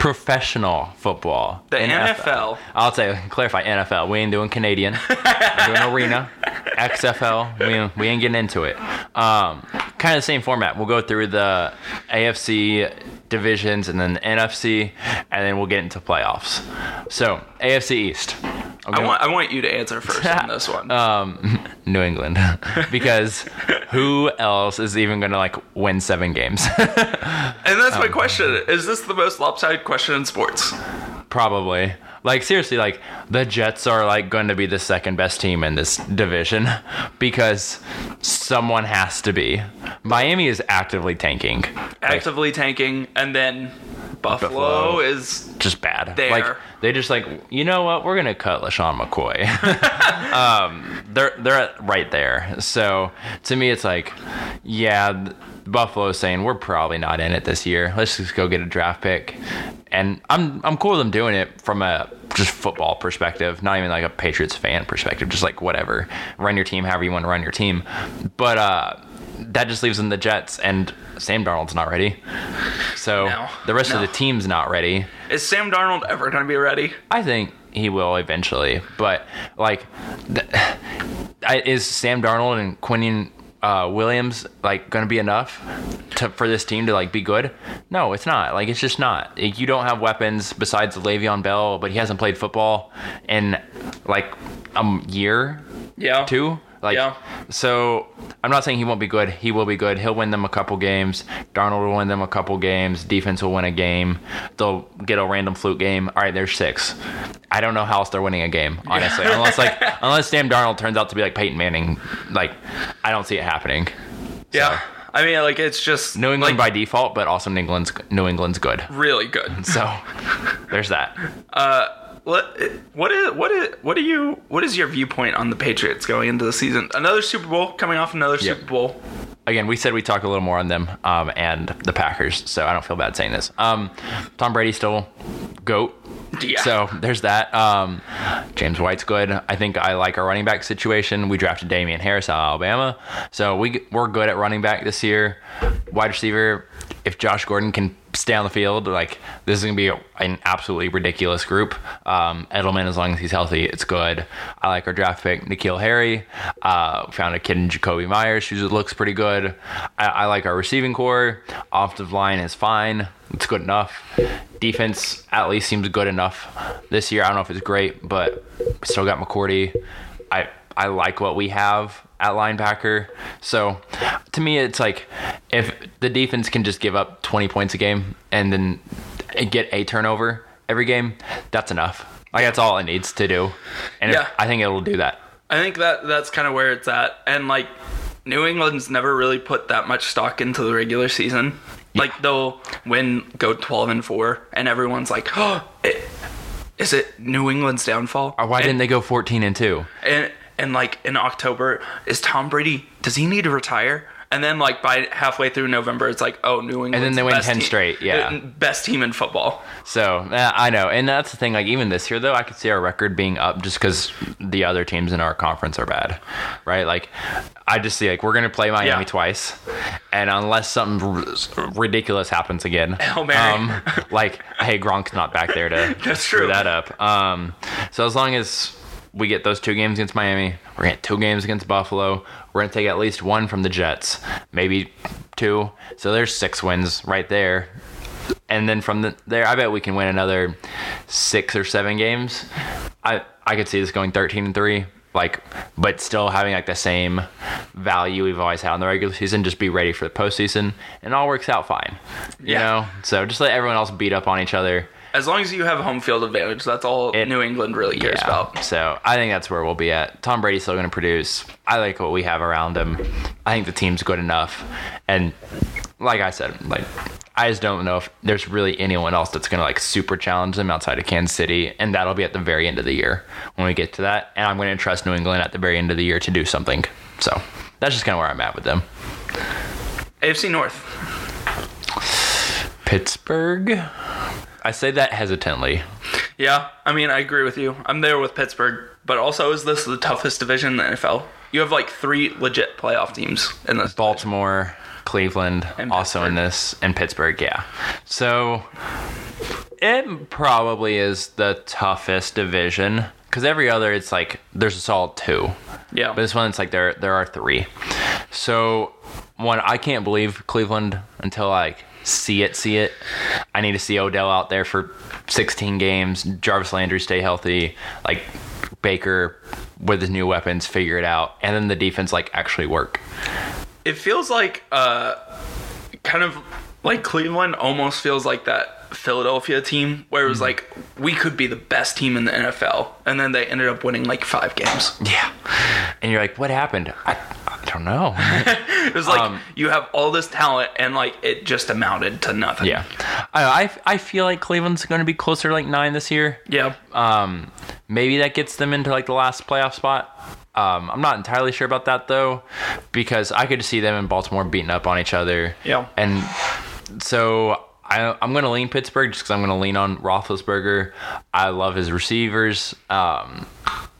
professional football. The NFL. I'll say clarify NFL. We ain't doing Canadian. We're doing arena. XFL. We ain't, we ain't getting into it. Um, kind of the same format. We'll go through the AFC divisions and then the NFC, and then we'll get into playoffs. So AFC East. I'm I want I want you to answer first on this one. um, New England, because who else is even going to like win seven games? and that's um, my question: Is this the most lopsided question in sports? Probably. Like seriously, like the Jets are like going to be the second best team in this division because someone has to be. Miami is actively tanking. Like, Actively tanking, and then Buffalo, Buffalo. is just bad. There. Like they just like you know what we're gonna cut LeSean McCoy. um, they're they're right there. So to me, it's like yeah, Buffalo's saying we're probably not in it this year. Let's just go get a draft pick, and I'm I'm cool with them doing it from a just football perspective, not even like a Patriots fan perspective. Just like whatever, run your team however you want to run your team. But uh, that just leaves them the Jets, and Sam Darnold's not ready. So No. the rest No. of the team's not ready. is Sam Darnold ever going to be ready? I think he will eventually, but like, is Sam Darnold and Quinnen uh, Williams like going to be enough to for this team to like be good? No, it's not. Like, it's just not. Like, You don't have weapons besides Le'Veon Bell, but he hasn't played football in like a year, Yeah. two. Like, Yeah. so I'm not saying he won't be good. He will be good. He'll win them a couple games. Darnold will win them a couple games. Defense will win a game. They'll get a random fluke game. All right, there's six. I don't know how else they're winning a game, honestly. unless like unless Sam Darnold turns out to be like Peyton Manning. Like, I don't see it happening. Yeah. I mean, like it's just New England like, by default, but also New England's New England's good. really good. So there's that. Uh, What what is what is what do you what is your viewpoint on the Patriots going into the season? Another Super Bowl coming off another Yep. Super Bowl. again, we said we talk a little more on them um, and the Packers, so I don't feel bad saying this. Um, Tom Brady still goat. Yeah. So there's that. Um, James White's good. I think I like our running back situation. We drafted Damien Harris out of Alabama, so we we're good at running back this year. Wide receiver, if Josh Gordon can stay on the field, like this is gonna be an absolutely ridiculous group. Um, Edelman, as long as he's healthy, it's good. I like our draft pick, N'Keal Harry. Uh, found a kid in Jakobi Meyers who looks pretty good. I, I like our receiving corps. Offensive line is fine. It's good enough. Defense at least seems good enough this year. I don't know if it's great, but still got McCourty. I I like what we have at linebacker. So to me, it's like if the defense can just give up 20 points a game and then get a turnover every game, that's enough. Like that's all it needs to do, and if- I think it'll do that. I think that that's kind of where it's at. And like New England's never really put that much stock into the regular season. Like they'll win, go twelve and four, and everyone's like, "Oh, it, is it New England's downfall?" Or why and, didn't they go 14 and two? And and like in October, is Tom Brady? Does he need to retire? and then like by halfway through November, it's like, oh, New England. And then they win 10 straight, yeah. best team in football. So uh, I know, and that's the thing. Like even this year, though, I could see our record being up just because the other teams in our conference are bad, right? Like I just see like we're gonna play Miami Yeah. twice, and unless something r- ridiculous happens again, Hail Mary. like hey Gronk's not back there to That's screw true. that up. Um, so as long as we get those two games against Miami, we're gonna get two games against Buffalo. We're gonna take at least one from the Jets, maybe two. So there's six wins right there and then from the, there, I bet we can win another six or seven games. I I could see this going thirteen and three, like, but still having like the same value we've always had in the regular season. Just be ready for the postseason, and it all works out fine. You Yeah. know, so just let everyone else beat up on each other. As long as you have a home field advantage, that's all It- New England really cares Yeah. about. So I think that's where we'll be at. Tom Brady's still going to produce. I like what we have around him. I think the team's good enough. And like I said, like I just don't know if there's really anyone else that's going to like super challenge them outside of Kansas City, and that'll be at the very end of the year when we get to that. And I'm going to trust New England at the very end of the year to do something. So that's just kind of where I'm at with them. AFC North. Pittsburgh. I say that hesitantly. Yeah, I mean, I agree with you. I'm there with Pittsburgh, but also, is this the toughest division in the NFL? You have like three legit playoff teams in this. Baltimore, Cleveland, And also in this, and Pittsburgh, yeah. So it probably is the toughest division because every other it's like there's a solid two, Yeah, but this one it's like there there are three. So one, I can't believe Cleveland until like see it, see it. I need to see Odell out there for 16 games. Jarvis Landry stay healthy. Like Baker with his new weapons, figure it out, and then the defense like actually work. it feels like uh, kind of like Cleveland almost feels like that Philadelphia team where it Mm-hmm. was like we could be the best team in the NFL, and then they ended up winning like five games. Yeah. And you're like, what happened? I, I don't know. It was like Um, you have all this talent, and like it just amounted to nothing. yeah. I, I, I feel like Cleveland's going to be closer to like nine this year. yeah. Um, maybe that gets them into like the last playoff spot. Um, I'm not entirely sure about that though, because I could see them and Baltimore beating up on each other. Yeah. And so I, I'm going to lean Pittsburgh just because I'm going to lean on Roethlisberger. I love his receivers. Um,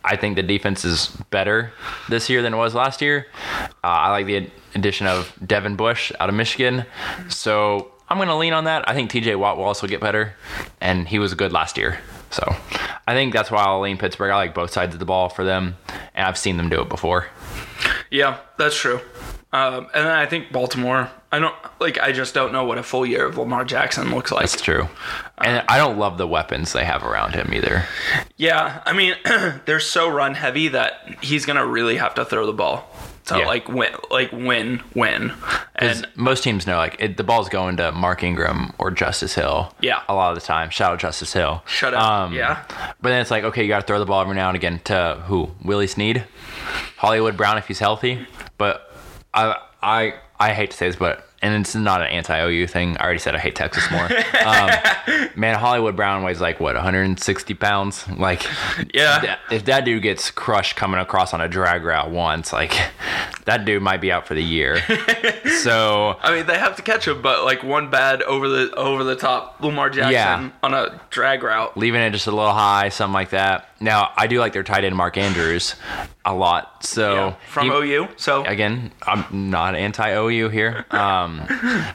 I think the defense is better this year than it was last year. Uh, I like the addition of Devin Bush out of Michigan. So I'm going to lean on that. I think TJ Watt will also get better, and he was good last year. So I think that's why I'll lean Pittsburgh. I like both sides of the ball for them, and I've seen them do it before. Yeah, that's true. Um, and then I think Baltimore. I don't like. I just don't know what a full year of Lamar Jackson looks like. That's true. And I don't love the weapons they have around him either. Yeah, I mean, they're so run heavy that he's gonna really have to throw the ball to Yeah. like win, like win, win. And most teams know, like, it, the ball's going to Mark Ingram or Justice Hill. Yeah. A lot of the time. Shout out Justice Hill. shut up. Um, yeah, But then it's like, okay, you got to throw the ball every now and again to who? Willie Snead, Hollywood Brown if he's healthy. But I, I, I hate to say this, but and it's not an anti-OU thing. I already said I hate Texas more. um, man, Hollywood Brown weighs like what 160 pounds. Like, yeah. that- if that dude gets crushed coming across on a drag route once, like that dude might be out for the year. so I mean, they have to catch him, but like one bad over the over the top Lamar Jackson Yeah. on a drag route. leaving it just a little high, something like that. Now, I do like their tight end Mark Andrews a lot. So Yeah, from he- OU. So again, I'm not anti OU here, um,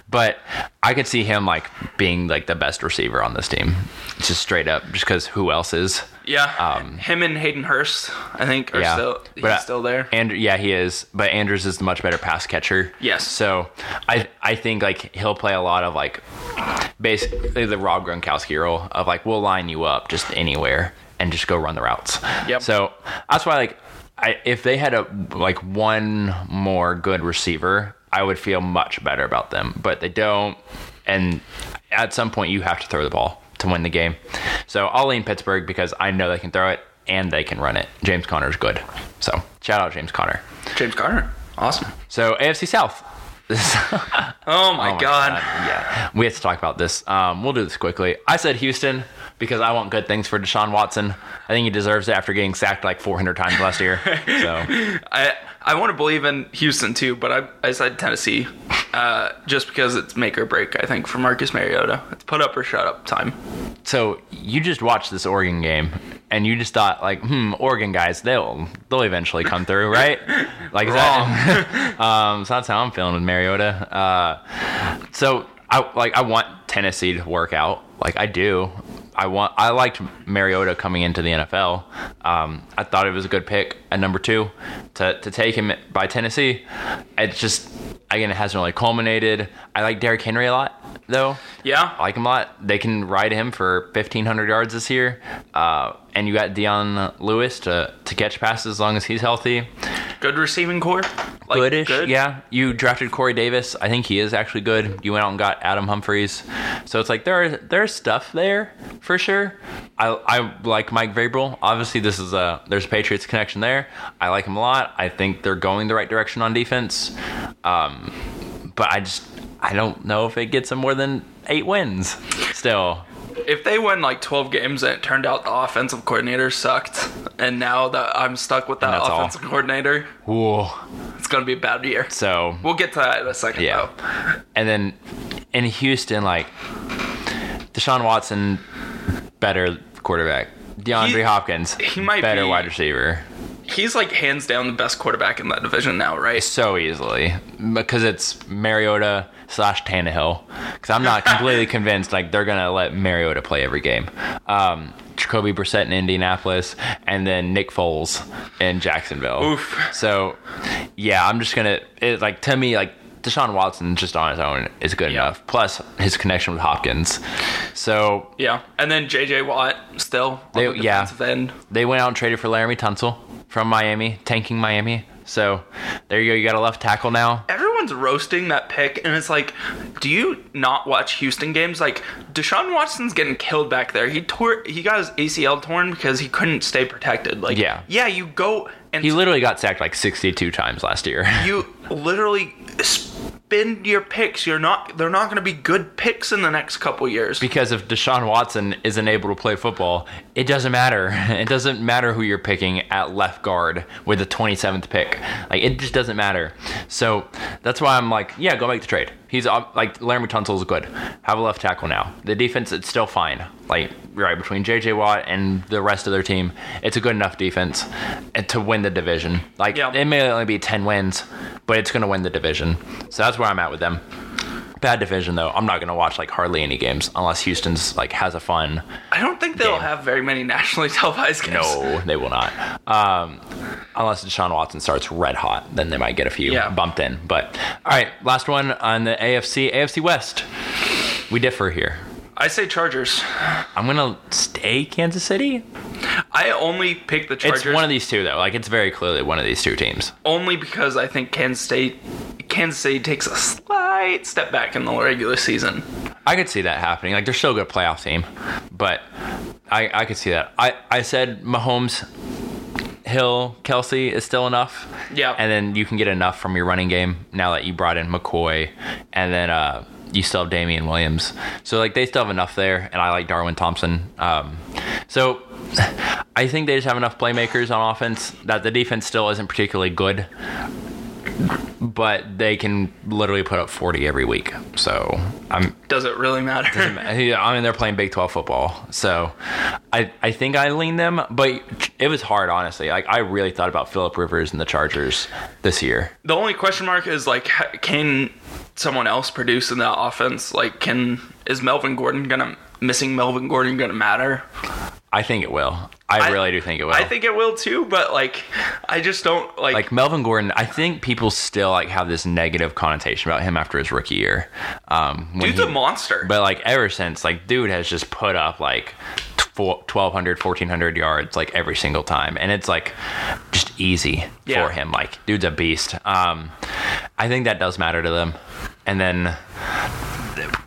but I could see him like being like the best receiver on this team, just straight up, just because who else is? yeah, him and Hayden Hurst, I think, are um, Yeah, still he's but still there. And yeah, he is, but Andrews is the much better pass catcher. Yes. So I I think like he'll play a lot of like basically the Rob Gronkowski role of like we'll line you up just anywhere and just go run the routes. Yep. So that's why like I if they had a like one more good receiver, I would feel much better about them. But they don't, and at some point you have to throw the ball to win the game. So I'll lean Pittsburgh because I know they can throw it and they can run it. James Conner's good. So shout out James Conner. James Conner, awesome. So AFC South. Oh my, Oh my god. Yeah, we have to talk about this. Um, we'll do this quickly. I said Houston because I want good things for Deshaun Watson. I think he deserves it after getting sacked like 400 times last year. So I I want to believe in Houston too, but I, I said Tennessee uh, just because it's make or break. I think for Marcus Mariota, it's put up or shut up time. So you just watched this Oregon game, and you just thought like, hmm, Oregon guys, they'll they'll eventually come through, right? Like that, um, so that's how I'm feeling with Mariota. Uh, so I like I want Tennessee to work out, like I do. I want. I liked Mariota coming into the NFL. Um, I thought it was a good pick at number two to to take him by Tennessee. It's just again, it hasn't really culminated. I like Derrick Henry a lot, though. Yeah, I like him a lot. They can ride him for fifteen hundred yards this year, uh, and you got Dion Lewis to to catch passes as long as he's healthy. good receiving corps. Like, Goodish, good? yeah. You drafted Corey Davis. I think he is actually good. You went out and got Adam Humphries, so it's like there there's stuff there for sure. I I like Mike Vrabel. Obviously, this is a there's a Patriots connection there. I like him a lot. I think they're going the right direction on defense. Um, but I just I don't know if it gets them more than eight wins. Still, If they win like 12 games and it turned out the offensive coordinator sucked, and now that I'm stuck with that that's all. offensive coordinator, Ooh. it's gonna be a bad year. So We'll get to that in a second. Yeah. though. And then in Houston, like Deshaun Watson, better quarterback. DeAndre He- Hopkins, he might better be- wide receiver. He's like hands down the best quarterback in that division now, right? So easily because it's Mariota slash Tannehill. Because I'm not completely convinced like they're gonna let Mariota play every game. Um, Jacoby Brissett in Indianapolis, and then Nick Foles in Jacksonville. Oof. So, yeah, I'm just gonna it, like to me like Deshaun Watson just on his own is good Yeah. enough. Plus his connection with Hopkins. So Yeah, and then J.J. Watt still. They- the yeah. end. they went out and traded for Laremy Tunsil from Miami, tanking Miami. So there you go. You got a left tackle now. Everyone's roasting that pick, and it's like, do you not watch Houston games? Like Deshaun Watson's getting killed back there. He tore, he got his ACL torn because he couldn't stay protected. Like, Yeah. yeah, you go and He literally got sacked like 62 times last year. you literally spin your picks. You're not. They're not going to be good picks in the next couple years. because if Deshaun Watson isn't able to play football, it doesn't matter. It doesn't matter who you're picking at left guard with the 27th pick. Like it just doesn't matter. So that's why I'm like, yeah, go make the trade. He's uh, like Laremy Tunsil's good. Have a left tackle now. The defense it's still fine. Like right between JJ Watt and the rest of their team, it's a good enough defense to win the division. Like Yeah. it may only be 10 wins, but it's going to win the division. So that's where I'm at with them. Bad division though. I'm not gonna watch like hardly any games unless Houston's like has a fun. I don't think they'll Game. have very many nationally televised games. No, they will not. Um, unless Deshaun Watson starts red hot, then they might get a few Yeah. bumped in. But all right, last one on the AFC. AFC West. We differ here. I say Chargers. I'm gonna stay Kansas City. I only pick the Chargers It's one of these two though. Like it's very clearly one of these two teams. only because I think Kansas State, Kansas City takes a slight step back in the regular season. I could see that happening. Like they're still a good playoff team, but I I could see that. I I said Mahomes, Hill, Kelce is still enough. Yeah. and then you can get enough from your running game now that you brought in McCoy, and then uh you still have Damien Williams. So like they still have enough there, and I like Darwin Thompson. Um, so. I think they just have enough playmakers on offense that the defense still isn't particularly good, but they can literally put up 40 every week. So I'm Does it really matter? yeah, I mean, they're playing Big 12 football. So I, I think I lean them, but it was hard, honestly. Like, I really thought about Philip Rivers and the Chargers this year. the only question mark is like, can someone else produce in that offense? Like, can is Melvin Gordon gonna missing Melvin Gordon gonna matter? I think it will. I, really do think it will. I think it will too, but like, I just don't like. like Melvin Gordon, I think people still like have this negative connotation about him after his rookie year. Um, when dude's he- a monster. But like ever since, like dude has just put up like tw- 1200, 1400 yards like every single time, and it's like just easy Yeah. for him. Like dude's a beast. Um, I think that does matter to them. And then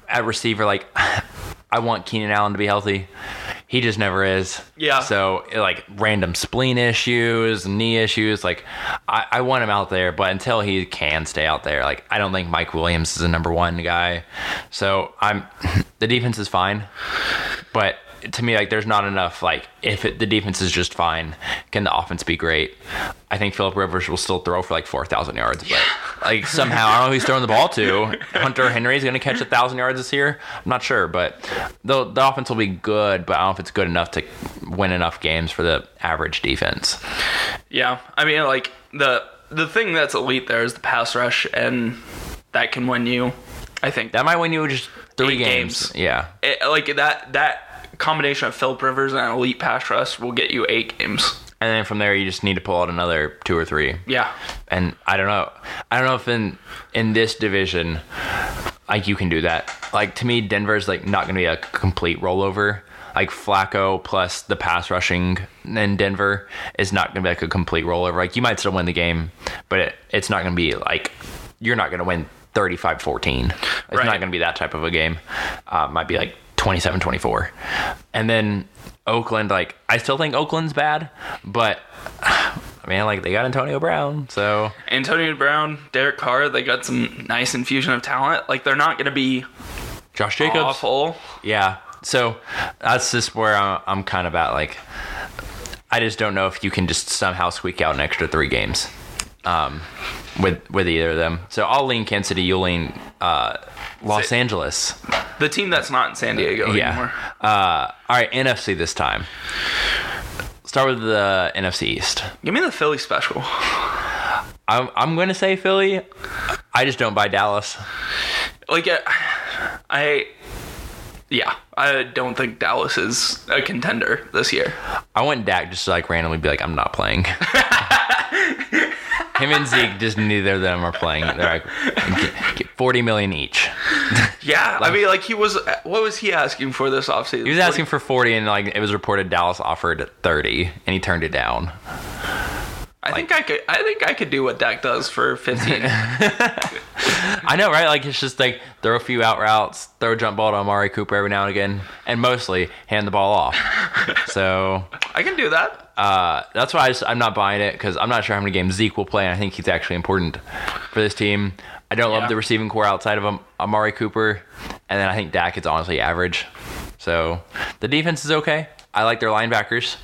at receiver, like I want Keenan Allen to be healthy. He just never is. Yeah. So like random spleen issues, knee issues. Like I, I want him out there, but until he can stay out there, like I don't think Mike Williams is a number one guy. So I'm the defense is fine, but to me, like, there's not enough. Like, if it, the defense is just fine, can the offense be great? I think Philip Rivers will still throw for like four thousand yards, but like somehow I don't know who he's throwing the ball to. Hunter Henry is going to catch a thousand yards this year. I'm not sure, but the the offense will be good, but I don't know if it's good enough to win enough games for the average defense. Yeah, I mean, like the the thing that's elite there is the pass rush, and that can win you. I think That might win you just three games. games. Yeah, it, like that that combination of Philip Rivers and elite pass rush will get you eight games. and then from there you just need to pull out another two or three. Yeah, and I don't know. I don't know if in in this division, like you can do that. Like to me, Denver's like not going to be a complete rollover. Like Flacco plus the pass rushing in Denver is not going to be like a complete rollover. Like you might still win the game, but it, it's not going to be like you're not going to win 35-14. It's Right. not going to be that type of a game. Uh, might be like 27-24. And then Oakland, like I still think Oakland's bad, but man, like they got Antonio Brown, so Antonio Brown, Derek Carr, they got some nice infusion of talent. Like they're not going to be Josh Jacobs. awful. Yeah. So that's just where I'm, I'm kind of at. Like, I just don't know if you can just somehow squeak out an extra three games um, with with either of them. So I'll lean Kansas City. You'll lean uh, Los Say- Angeles. The team that's not in San Diego Yeah. anymore. Uh, all right. NFC this time. Start with the NFC East. Give me the Philly special. I'm I'm going to say Philly. I just don't buy Dallas. Like uh, I, yeah, I don't think Dallas is a contender this year. I want Dak just to like randomly be like, I'm not playing. Him and Zeke, just neither of them are playing. They're like, get, get 40 million each. Yeah, I mean, like he was. What was he asking for this offseason? He was asking for 40, and like it was reported Dallas offered 30, and he turned it down. I think I could. I think I could do what Dak does for fifteen. I know, right? Like it's just like throw a few out routes, throw a jump ball to Amari Cooper every now and again, and mostly hand the ball off. So I can do that. uh, that's why I just, I'm not buying it because I'm not sure how many games Zeke will play, and I think he's actually important for this team. I don't Yeah. love the receiving corps outside of Am- Amari Cooper, and then I think Dak is honestly average. So the defense is okay. I like their linebackers,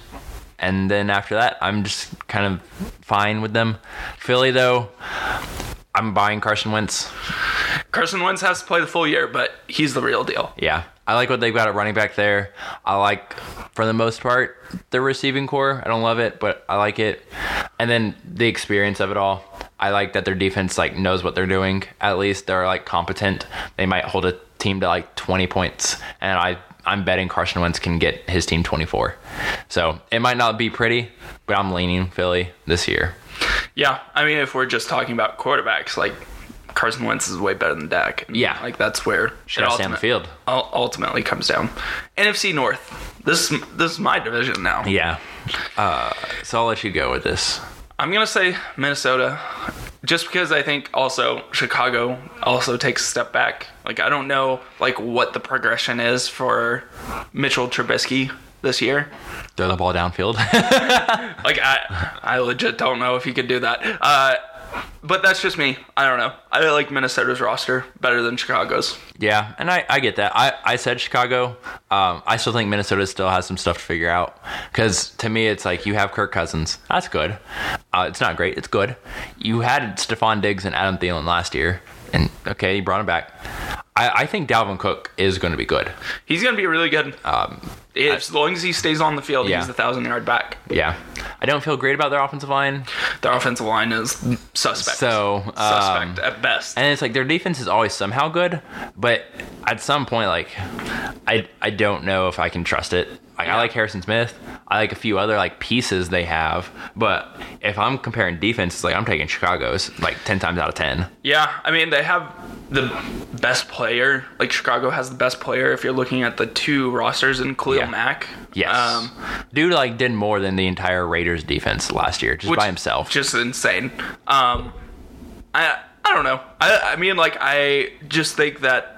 and then after that, I'm just kind of fine with them. Philly though, I'm buying Carson Wentz. Carson Wentz has to play the full year, but he's the real deal. Yeah. I like what they've got at running back there. I like, for the most part, the receiving corps. I don't love it, but I like it. And then the experience of it all. I like that their defense like knows what they're doing. At least they're like competent. They might hold a team to like 20 points, and I I'm betting Carson Wentz can get his team 24. So it might not be pretty, but I'm leaning Philly this year. Yeah, I mean, if we're just talking about quarterbacks, like Carson Wentz is way better than Dak. And, Yeah. like that's where Should I stay on the field? ultimately comes down. NFC North. This this is my division now. Yeah. Uh, so I'll let you go with this. I'm gonna say Minnesota, just because I think also Chicago also takes a step back. Like I don't know like what the progression is for Mitchell Trubisky this year. Throw the ball downfield. Like I I legit don't know if he could do that. Uh, but that's just me. I don't know. I like Minnesota's roster better than Chicago's. Yeah, and I, I get that. I, I said Chicago. Um, I still think Minnesota still has some stuff to figure out. Because to me, it's like you have Kirk Cousins. That's good. Uh, it's not great. It's good. You had Stefon Diggs and Adam Thielen last year. And okay, you brought him back. I, I think Dalvin Cook is going to be good. He's gonna be really good. Um, as long as he stays on the field, Yeah. he's a thousand yard back. yeah. I don't feel great about their offensive line. Their offensive line is suspect. So, um, suspect at best. And it's like their defense is always somehow good, but at some point, like I I don't know if I can trust it. Like I like Harrison Smith, I like a few other like pieces they have, but if I'm comparing defenses, like I'm taking Chicago's like ten times out of ten. Yeah, I mean they have the best player. Like Chicago has the best player. If you're looking at the two rosters in Khalil Yeah. Mack. Yes, Um, dude like did more than the entire Raiders defense last year just by himself. Just insane. Um, I I don't know. I I mean like I just think that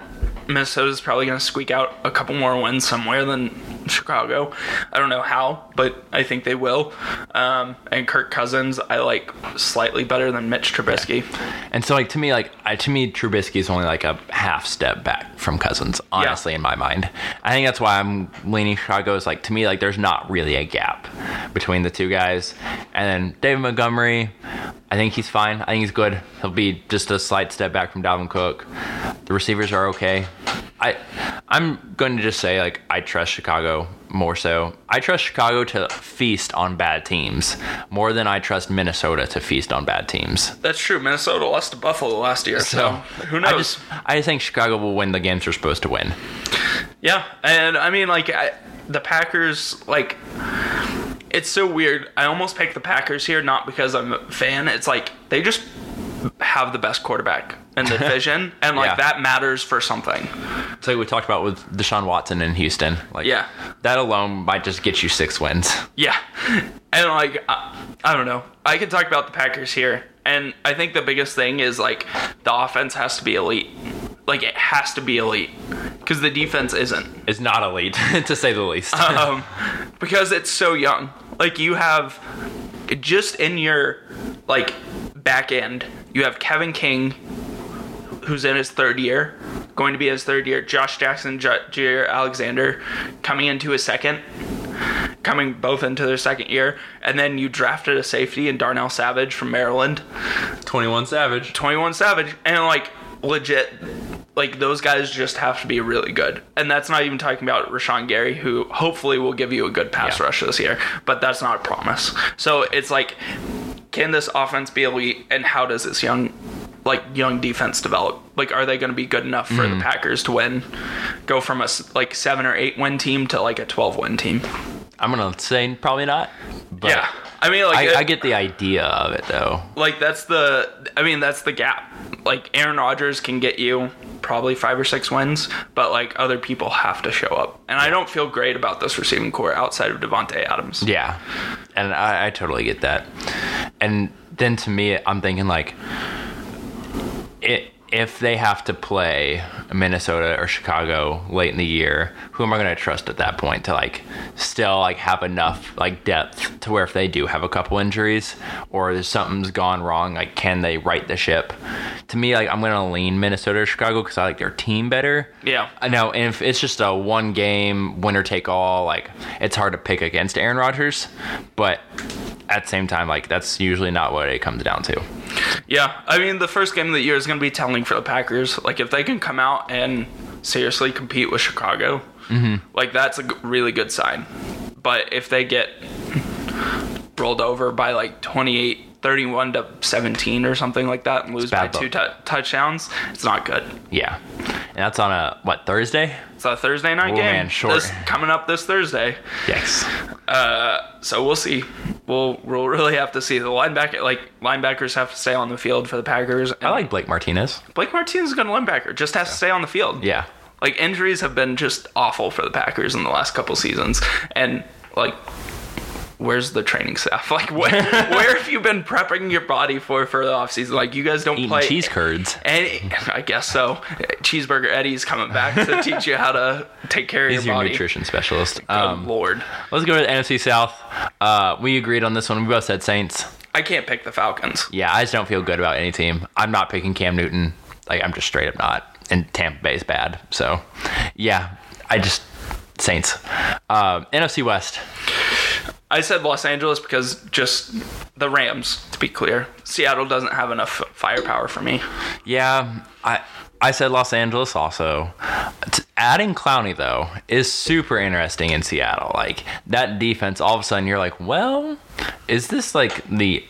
Minnesota's probably gonna squeak out a couple more wins somewhere than Chicago. I don't know how, but I think they will. Um, and Kirk Cousins, I like slightly better than Mitch Trubisky. And so, like to me, like I, to me, Trubisky is only like a half step back from Cousins. Honestly, in my mind, I think that's why I'm leaning Chicago. Is like to me, like there's not really a gap between the two guys. And then David Montgomery, I think he's fine. I think he's good. He'll be just a slight step back from Dalvin Cook. The receivers are okay. I I'm going to just say like I trust Chicago more so. I trust Chicago to feast on bad teams more than I trust Minnesota to feast on bad teams. That's true. Minnesota lost to Buffalo last year, so, who knows? I just I just think Chicago will win the games they're supposed to win. Yeah, and I mean, like I, the Packers, like it's so weird. I almost picked the Packers here, not because I'm a fan. It's like they just have the best quarterback in the vision, and like Yeah. that matters for something. So we talked about with Deshaun Watson in Houston. Like Yeah. that alone might just get you six wins. Yeah, and like I, I don't know. I could talk about the Packers here, and I think the biggest thing is like the offense has to be elite. Like it has to be elite because the defense isn't. It's not elite to say the least. um, because it's so young. Like you have just in your like back end, you have Kevin King, who's in his third year, going to be his third year. Josh Jackson, J- Jaire Alexander, coming into his second, coming both into their second year, and then you drafted a safety in Darnell Savage from Maryland. 21 Savage. 21 Savage, and like legit, like those guys just have to be really good. And that's not even talking about Rashan Gary, who hopefully will give you a good pass Yeah. rush this year, but that's not a promise. So it's like, can this offense be elite, and how does this young, like young defense develop? Like, are they going to be good enough for the mm-hmm. Packers to win, go from a like seven or eight win team to like a 12 win team? I'm gonna say probably not. But yeah. I mean, like, I, it- I get the idea of it though. like that's the i mean that's the gap like aaron rodgers can get you probably five or six wins but like other people have to show up and i don't feel great about this receiving corps outside of davante adams Yeah, and I, I totally get that. And then to me, I'm thinking like, it, if they have to play Minnesota or Chicago late in the year, who am I going to trust at that point to like still like have enough like depth to where if they do have a couple injuries or there's something's gone wrong, like can they right the ship? To me, like I'm going to lean Minnesota or Chicago because I like their team better. Yeah. I know, and if it's just a one game winner take all, like it's hard to pick against Aaron Rodgers, but at the same time, like that's usually not what it comes down to. yeah i mean the first game of the year is going to be telling for the packers like if they can come out and seriously compete with chicago mm-hmm. like that's a really good sign. But if they get rolled over by like 28 31 to 17 or something like that and lose by two tou- touchdowns it's not good Yeah, and that's on a what Thursday? It's a Thursday night Oh, game. man, short. This, coming up this Thursday. Yes. Uh, So we'll see. We'll we'll really have to see. The linebacker like linebackers have to stay on the field for the Packers. I like Blake Martinez. Blake Martinez is a good linebacker. Just has to stay on the field. Yeah, Like injuries have been just awful for the Packers in the last couple seasons. And like where's the training staff? Like where, where have you been prepping your body for for the offseason? Like you guys don't eating play cheese curds. Any, I guess so. Cheeseburger Eddie's coming back to teach you how to take care of He's your your body. nutrition specialist. Good Um, lord. let's go to the NFC South. Uh, we agreed on this one. We both said Saints. I can't pick the Falcons. Yeah, I just don't feel good about any team. I'm not picking Cam Newton. Like I'm just straight up not. And Tampa Bay's bad. So, yeah, I just Saints. Uh, NFC West. I said Los Angeles because just the Rams, to be clear. Seattle doesn't have enough firepower for me. Yeah, I I said Los Angeles also. Adding Clowney though is super interesting in Seattle. Like that defense, all of a sudden you're like, well, is this like the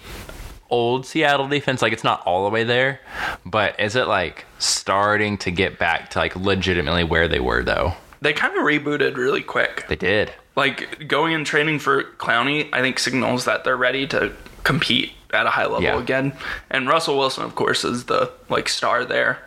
old Seattle defense? Like it's not all the way there, but is it like starting to get back to like legitimately where they were though? They kind of rebooted really quick. They did. Like going and training for Clowney, I think signals that they're ready to compete at a high level Yeah. again. And Russell Wilson, of course, is the like star there.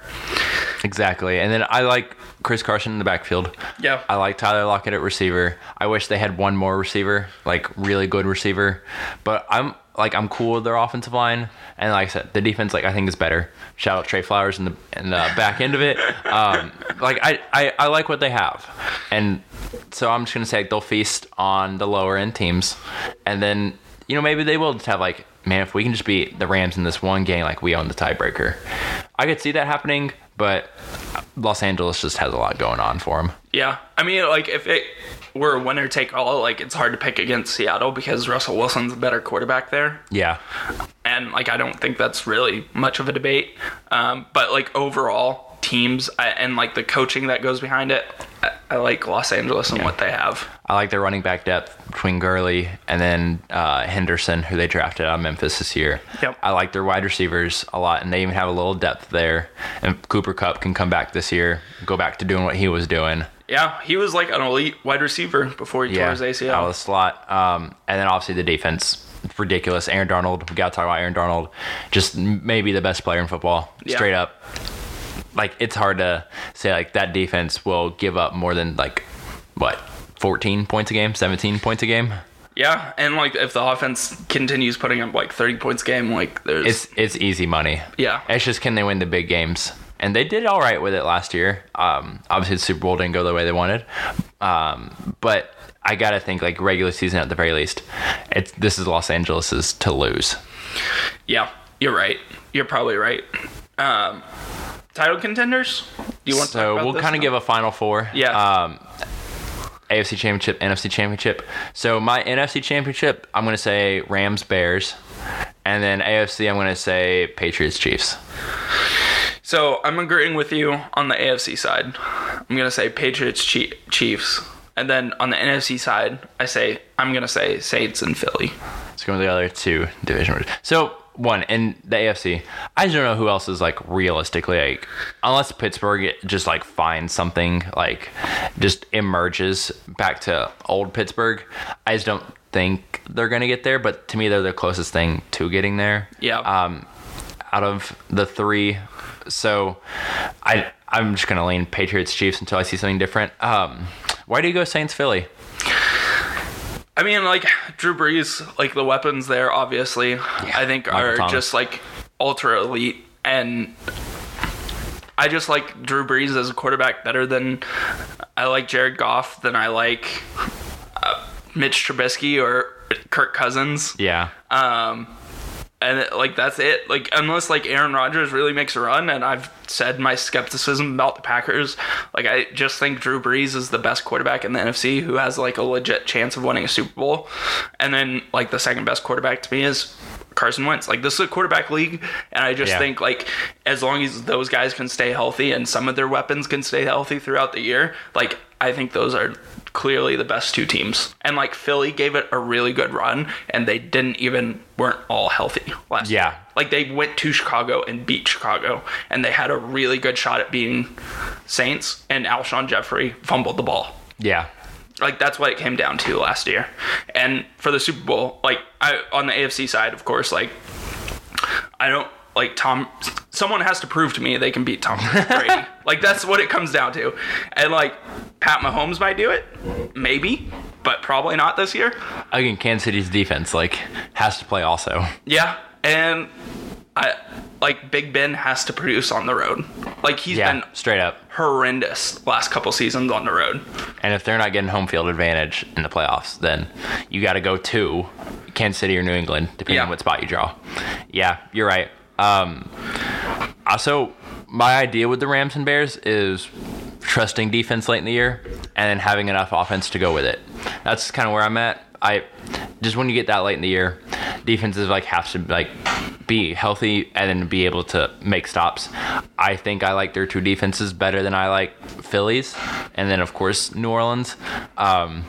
Exactly. And then I like Chris Carson in the backfield. Yeah. I like Tyler Lockett at receiver. I wish they had one more receiver, like really good receiver. But I'm like I'm cool with their offensive line. And like I said, the defense like I think is better. Shout out Trey Flowers in the in the back end of it. Um, like I, I I like what they have. And so I'm just gonna say like, they'll feast on the lower end teams, and then you know maybe they will just have like, man, if we can just beat the Rams in this one game, like we own the tiebreaker. I could see that happening, but Los Angeles just has a lot going on for them. Yeah, I mean, like if it were a winner take all, like it's hard to pick against Seattle because Russell Wilson's a better quarterback there, Yeah, and like I don't think that's really much of a debate. Um, but like overall, teams I, and like the coaching that goes behind it, I, I like Los Angeles and what they have. I like their running back depth between Gurley and then uh, Henderson, who they drafted out of Memphis this year. Yep. I like their wide receivers a lot, and they even have a little depth there. And Cooper Kupp can come back this year, go back to doing what he was doing. Yeah, he was like an elite wide receiver before he tore his out ACL. of the slot. Um, and then obviously the defense, ridiculous. Aaron Donald, we got to talk about Aaron Donald. Just maybe the best player in football, Yeah. straight up. Like it's hard to say like that defense will give up more than like what 14 points a game, 17 points a game. Yeah, and like if the offense continues putting up like 30 points a game, like there's It's it's easy money. yeah. It's just can they win the big games? And they did all right with it last year. Um, obviously, the Super Bowl didn't go the way they wanted, um, but I gotta think like regular season at the very least. It's this is Los Angeles's to lose. Yeah, you're right. You're probably right. Um, title contenders? Do you want to So about we'll kind of give a final four. Yeah. Um, AFC Championship, NFC Championship. So my NFC Championship, I'm gonna say Rams, Bears, and then AFC, I'm gonna say Patriots, Chiefs. So I'm agreeing with you on the AFC side. I'm gonna say Patriots, Chiefs, and then on the NFC side, I say I'm gonna say Saints and Philly. Let's go to the other two division. So one in the AFC, I just don't know who else is like realistically like unless Pittsburgh just like finds something like just emerges back to old Pittsburgh. I just don't think they're gonna get there. But to me, they're the closest thing to getting there. Yeah. Um, out of the three, so I I'm just gonna lean Patriots Chiefs until I see something different. Um, why do you go Saints Philly? I mean, like Drew Brees, like the weapons there, obviously, I think Michael are Thomas. just like ultra elite, and I just like Drew Brees as a quarterback better than I like Jared Goff than I like uh, Mitch Trubisky or Kirk Cousins. Yeah. Um, and it, like that's it. Like unless like Aaron Rodgers really makes a run, and I've said my skepticism about the Packers. Like I just think Drew Brees is the best quarterback in the NFC who has like a legit chance of winning a Super Bowl. And then like the second best quarterback to me is Carson Wentz. Like this is a quarterback league, and I just Yeah. think like as long as those guys can stay healthy and some of their weapons can stay healthy throughout the year, like I think those are clearly the best two teams. And like Philly gave it a really good run, and they didn't even weren't all healthy last Yeah. year. Like they went to Chicago and beat Chicago, and they had a really good shot at beating Saints. And Alshon Jeffery fumbled the ball. Yeah. Like that's what it came down to last year. And for the Super Bowl, like I on the AFC side, of course, like I don't like Tom. Someone has to prove to me they can beat Tom Brady. like that's what it comes down to. And like Pat Mahomes might do it, maybe, but probably not this year. Again, Kansas City's defense like has to play also. Yeah, and I like Big Ben has to produce on the road. Like he's Yeah, been straight up. horrendous last couple seasons on the road. And if they're not getting home field advantage in the playoffs, then you got to go to Kansas City or New England, depending Yeah. on what spot you draw. Yeah, you're right. Um, also, my idea with the Rams and Bears is trusting defense late in the year and then having enough offense to go with it. That's kind of where I'm at. I just when you get that late in the year, defenses like have to like be healthy and then be able to make stops. I think I like their two defenses better than I like Phillies, and then of course New Orleans. Um,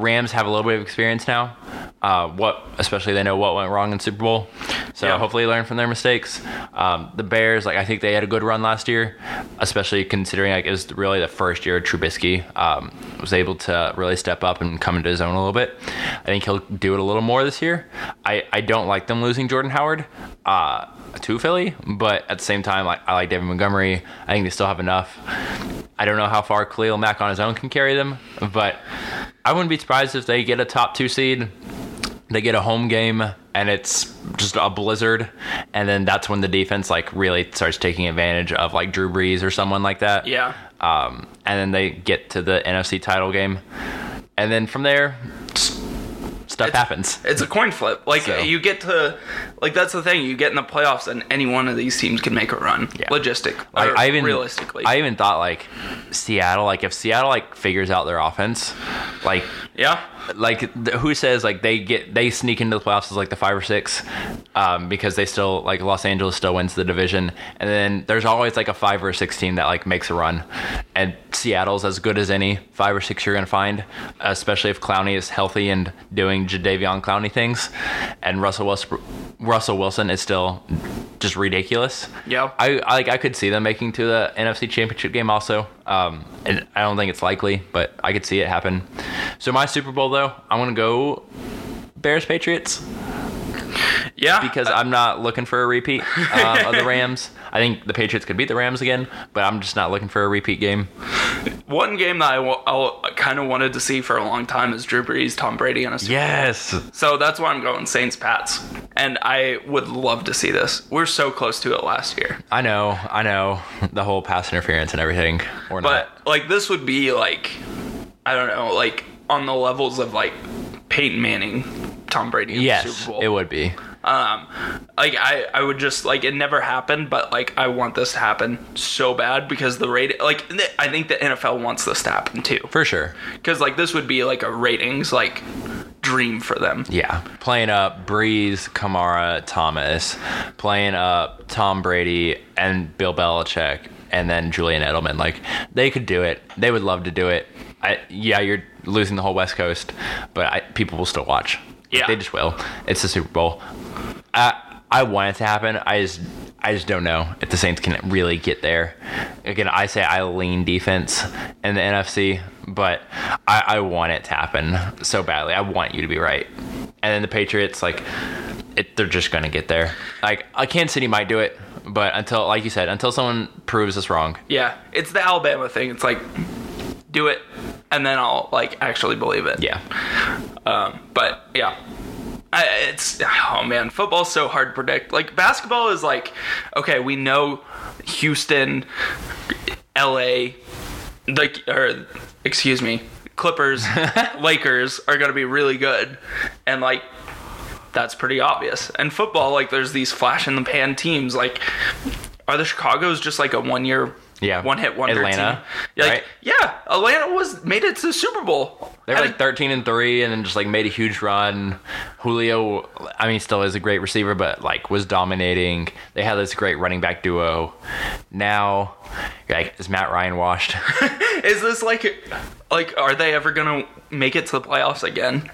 Rams have a little bit of experience now. Uh, what, especially they know what went wrong in Super Bowl, so Yeah. hopefully learn from their mistakes. Um, the Bears, like I think they had a good run last year, especially considering like it was really the first year Trubisky um, was able to really step up and come into his own a little bit. I think he'll do it a little more this year. I, I don't like them losing Jordan Howard uh, to Philly, but at the same time, like I like David Montgomery. I think they still have enough. I don't know how far Khalil Mack on his own can carry them, but I wouldn't be surprised if they get a top two seed. They get a home game and it's just a blizzard, and then that's when the defense like really starts taking advantage of like Drew Brees or someone like that. Yeah. um, and then they get to the NFC title game, and then from there, stuff It's- happens. It's a coin flip. Like So- you get to, like that's the thing. You get in the playoffs, and any one of these teams can make a run. Yeah. Logistic, I, or I even realistically. I even thought like Seattle, like if Seattle like figures out their offense, like yeah, like who says like they get they sneak into the playoffs as like the five or six um, because they still like Los Angeles still wins the division. And then there's always like a five or six team that like makes a run. And Seattle's as good as any five or six you're gonna find especially if Clowney is healthy and doing Jadeveon Clowney things. And Russell Russell Wilson is still just ridiculous Yeah. I I- like I could see them making to the NFC Championship game also. Um, and I don't think it's likely, but I could see it happen. So my Super Bowl though, I'm gonna go Bears Patriots yeah. because I'm not looking for a repeat um, of the Rams. I think the Patriots could beat the Rams again, but I'm just not looking for a repeat game. One game that I, kind of wanted to see for a long time is Drew Brees, Tom Brady on a Super Yes, So that's why I'm going Saints Pats. And I would love to see this. We're so close to it last year. I know, I know the whole pass interference and everything. Or But not. like this would be like I don't know, like on the levels of like Peyton Manning, Tom Brady Yes, Super Bowl. it would be. Um like I I would just like it never happened, but like I want this to happen so bad because the rate like I think the NFL wants this to happen too. For sure. Cuz like this would be like a ratings like dream for them. Yeah, playing up Brees, Kamara, Thomas, playing up Tom Brady and Bill Belichick, and then Julian Edelman. Like they could do it. They would love to do it. I, yeah, you're losing the whole West Coast, but I, people will still watch. Yeah. they just will. It's the Super Bowl. I I want it to happen. I just I just don't know if the Saints can really get there. Again, I say I lean defense in the NFC, but I, I want it to happen so badly. I want you to be right. And then the Patriots, like, it, they're just going to get there. Like, uh, Kansas City might do it, but until, like you said, until someone proves us wrong. Yeah, it's the Alabama thing. It's like do it and then I'll like actually believe it. Yeah. Um, but yeah, I, it's oh man, football's so hard to predict. Like basketball is like, okay, we know Houston, L.A., like or excuse me, Clippers, Lakers are gonna be really good, and like that's pretty obvious. And football, like there's these flash in the pan teams. Like, are the Chicago's just like a one year? Yeah. one hit wonder Atlanta, team? Yeah, like, right? yeah, Atlanta was made it to the Super Bowl. They were like 13 and 3 and then just like made a huge run. Julio, I mean, still is a great receiver, but like was dominating. They had this great running back duo. Now, like, is Matt Ryan washed? Is this like, like, are they ever gonna make it to the playoffs again?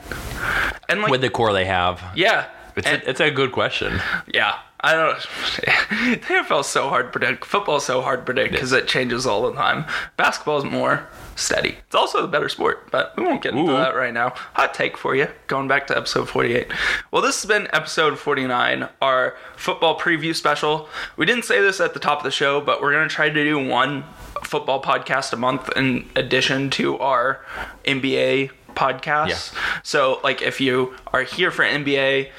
And like, With the core they have. yeah, It's, and- a, it's a good question. yeah. I don't. The NFL's so hard to predict. Football's so hard to predict because it changes all the time. Basketball's more steady. It's also the better sport, but we won't get into Ooh. that right now. Hot take for you. Going back to episode 48. Well, this has been episode 49, our football preview special. We didn't say this at the top of the show, but we're gonna try to do one football podcast a month in addition to our NBA podcasts. Yeah. So, like, if you are here for NBA,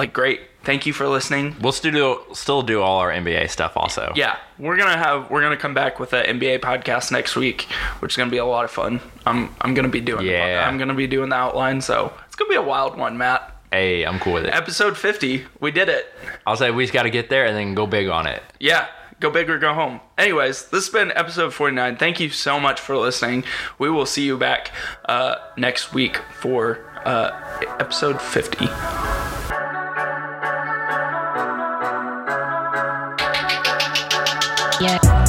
like, great. Thank you for listening. We'll still do, still do all our NBA stuff also. Yeah, we're gonna have we're gonna come back with an NBA podcast next week, which is gonna be a lot of fun. I'm I'm gonna be doing Yeah. I'm gonna be doing the outline, so it's gonna be a wild one, Matt. Hey, I'm cool with it. Episode 50, we did it. I'll say we just got to get there and then go big on it. Yeah, go big or go home. Anyways, this has been episode 49. Thank you so much for listening. We will see you back uh, next week for uh, episode 50. Yeah.